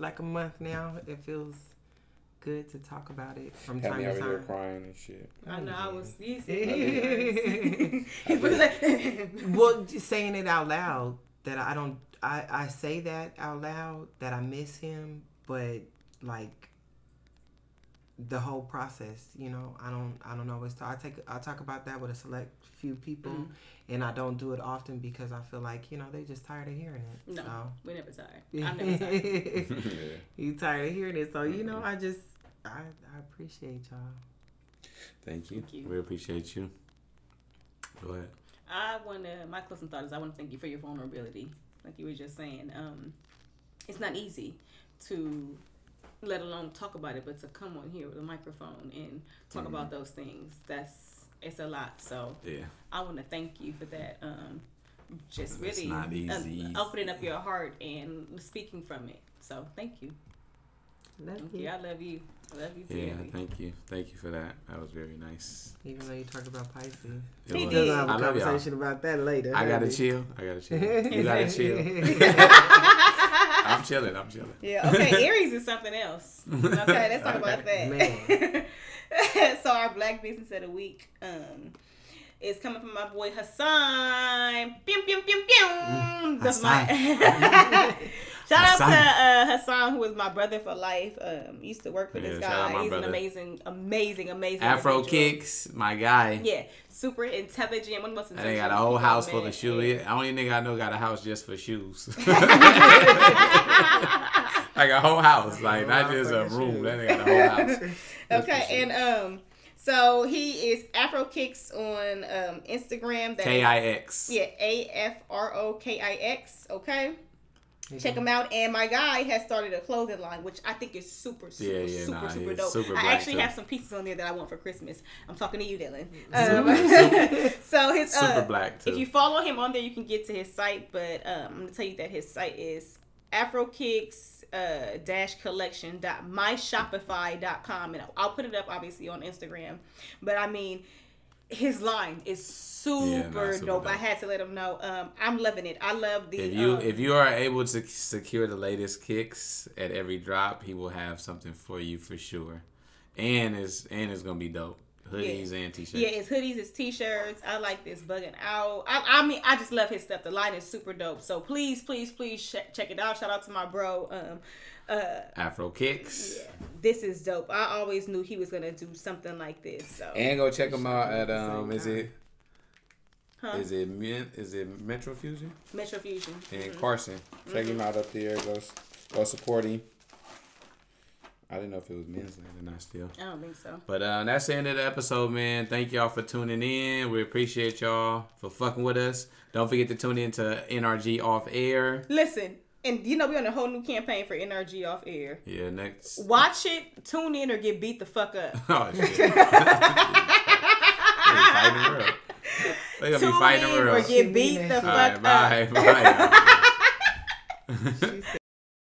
like a month now. It feels good to talk about it from Had time me to time. crying and shit. I know I was. You said- *laughs* *laughs* He was like, *laughs* well, just saying it out loud that I don't. I I say that out loud that I miss him, but like the whole process. You know, I don't I don't always talk. I take I talk about that with a select few people, Mm-hmm. and I don't do it often because I feel like you know they just tired of hearing it. No, So. we never tired. I'm never tired. Yeah. you tired of hearing it, so you know I just I I appreciate y'all. Thank you. Thank you. We appreciate you. Go ahead. I want to. My closing thought is I want to thank you for your vulnerability, like you were just saying. Um, it's not easy to, let alone talk about it, but to come on here with a microphone and talk Mm-hmm. about those things. That's it's a lot. So Yeah. I want to thank you for that. Um, just really not easy. uh, opening up your heart and speaking from it. So thank you. Love Thank you. you. I love you. I love you Yeah. dearly. Thank you. Thank you for that. That was very nice. Even though you talk about Pisces, It He was. did. we'll have a I love y'all. conversation about that later. I gotta honey. chill. I gotta chill. You gotta *laughs* chill. *laughs* I'm chilling. I'm chilling. Yeah, okay, Aries is something else. Okay, let's talk about *laughs* that. Man. so our black business of the week um is coming from my boy Hassan. Pew, pew, pew, pew. That's my Shout out to uh, Hassan, who is my brother for life. Um, used to work for this Yeah, out guy. He's brother. an amazing, amazing, amazing. Afro individual. kicks, my guy. Yeah, super intelligent. One of the most And they got a whole house full of shoes. The only nigga I know got a house just for shoes. *laughs* *laughs* like a whole house, like not just a room. That nigga got a whole house. *laughs* Okay, and um, so he is Afro Kix on um Instagram. K I X. Yeah, A F R O K I X. Okay. Check him out, and my guy has started a clothing line, which I think is super, super, Yeah, yeah, super, nah, super dope. super I actually too. have some pieces on there that I want for Christmas. I'm talking to you, Dylan. *laughs* Um, *laughs* so his uh, Super black, too. If you follow him on there, you can get to his site. But um, I'm gonna tell you that his site is AfroKix uh, dash collection dot myshopify.com and I'll put it up obviously on Instagram. But I mean, his line is super, Yeah, super dope. I had to let him know. Um, I'm loving it. I love the. If you um, if you are able to secure the latest kicks at every drop, he will have something for you for sure, and it's and it's gonna be dope. Hoodies and t-shirts. Yeah, it's hoodies, it's t-shirts. I like this bugging out. I, I mean, I just love his stuff. The line is super dope. So please, please, please check, check it out. Shout out to my bro. Um, uh, Afro Kix. yeah, this is dope. I always knew he was gonna do something like this. So And go check him out at um. Is it? Huh? Is it is it Metro Fusion Metro Fusion. in Carson? Check him out up there. Go go support him. I didn't know if it was men's or not still. I don't think so. But uh, that's the end of the episode, man. Thank y'all for tuning in. We appreciate y'all for fucking with us. Don't forget to tune in to NRG off air. Listen, and you know we're on a whole new campaign for NRG off air. Yeah, next. Watch it, tune in, or get beat the fuck up. *laughs* Oh shit. *laughs* they fighting the. They gonna be Tune fighting the in or world. get beat the fuck All right, up. bye, bye. *laughs* She said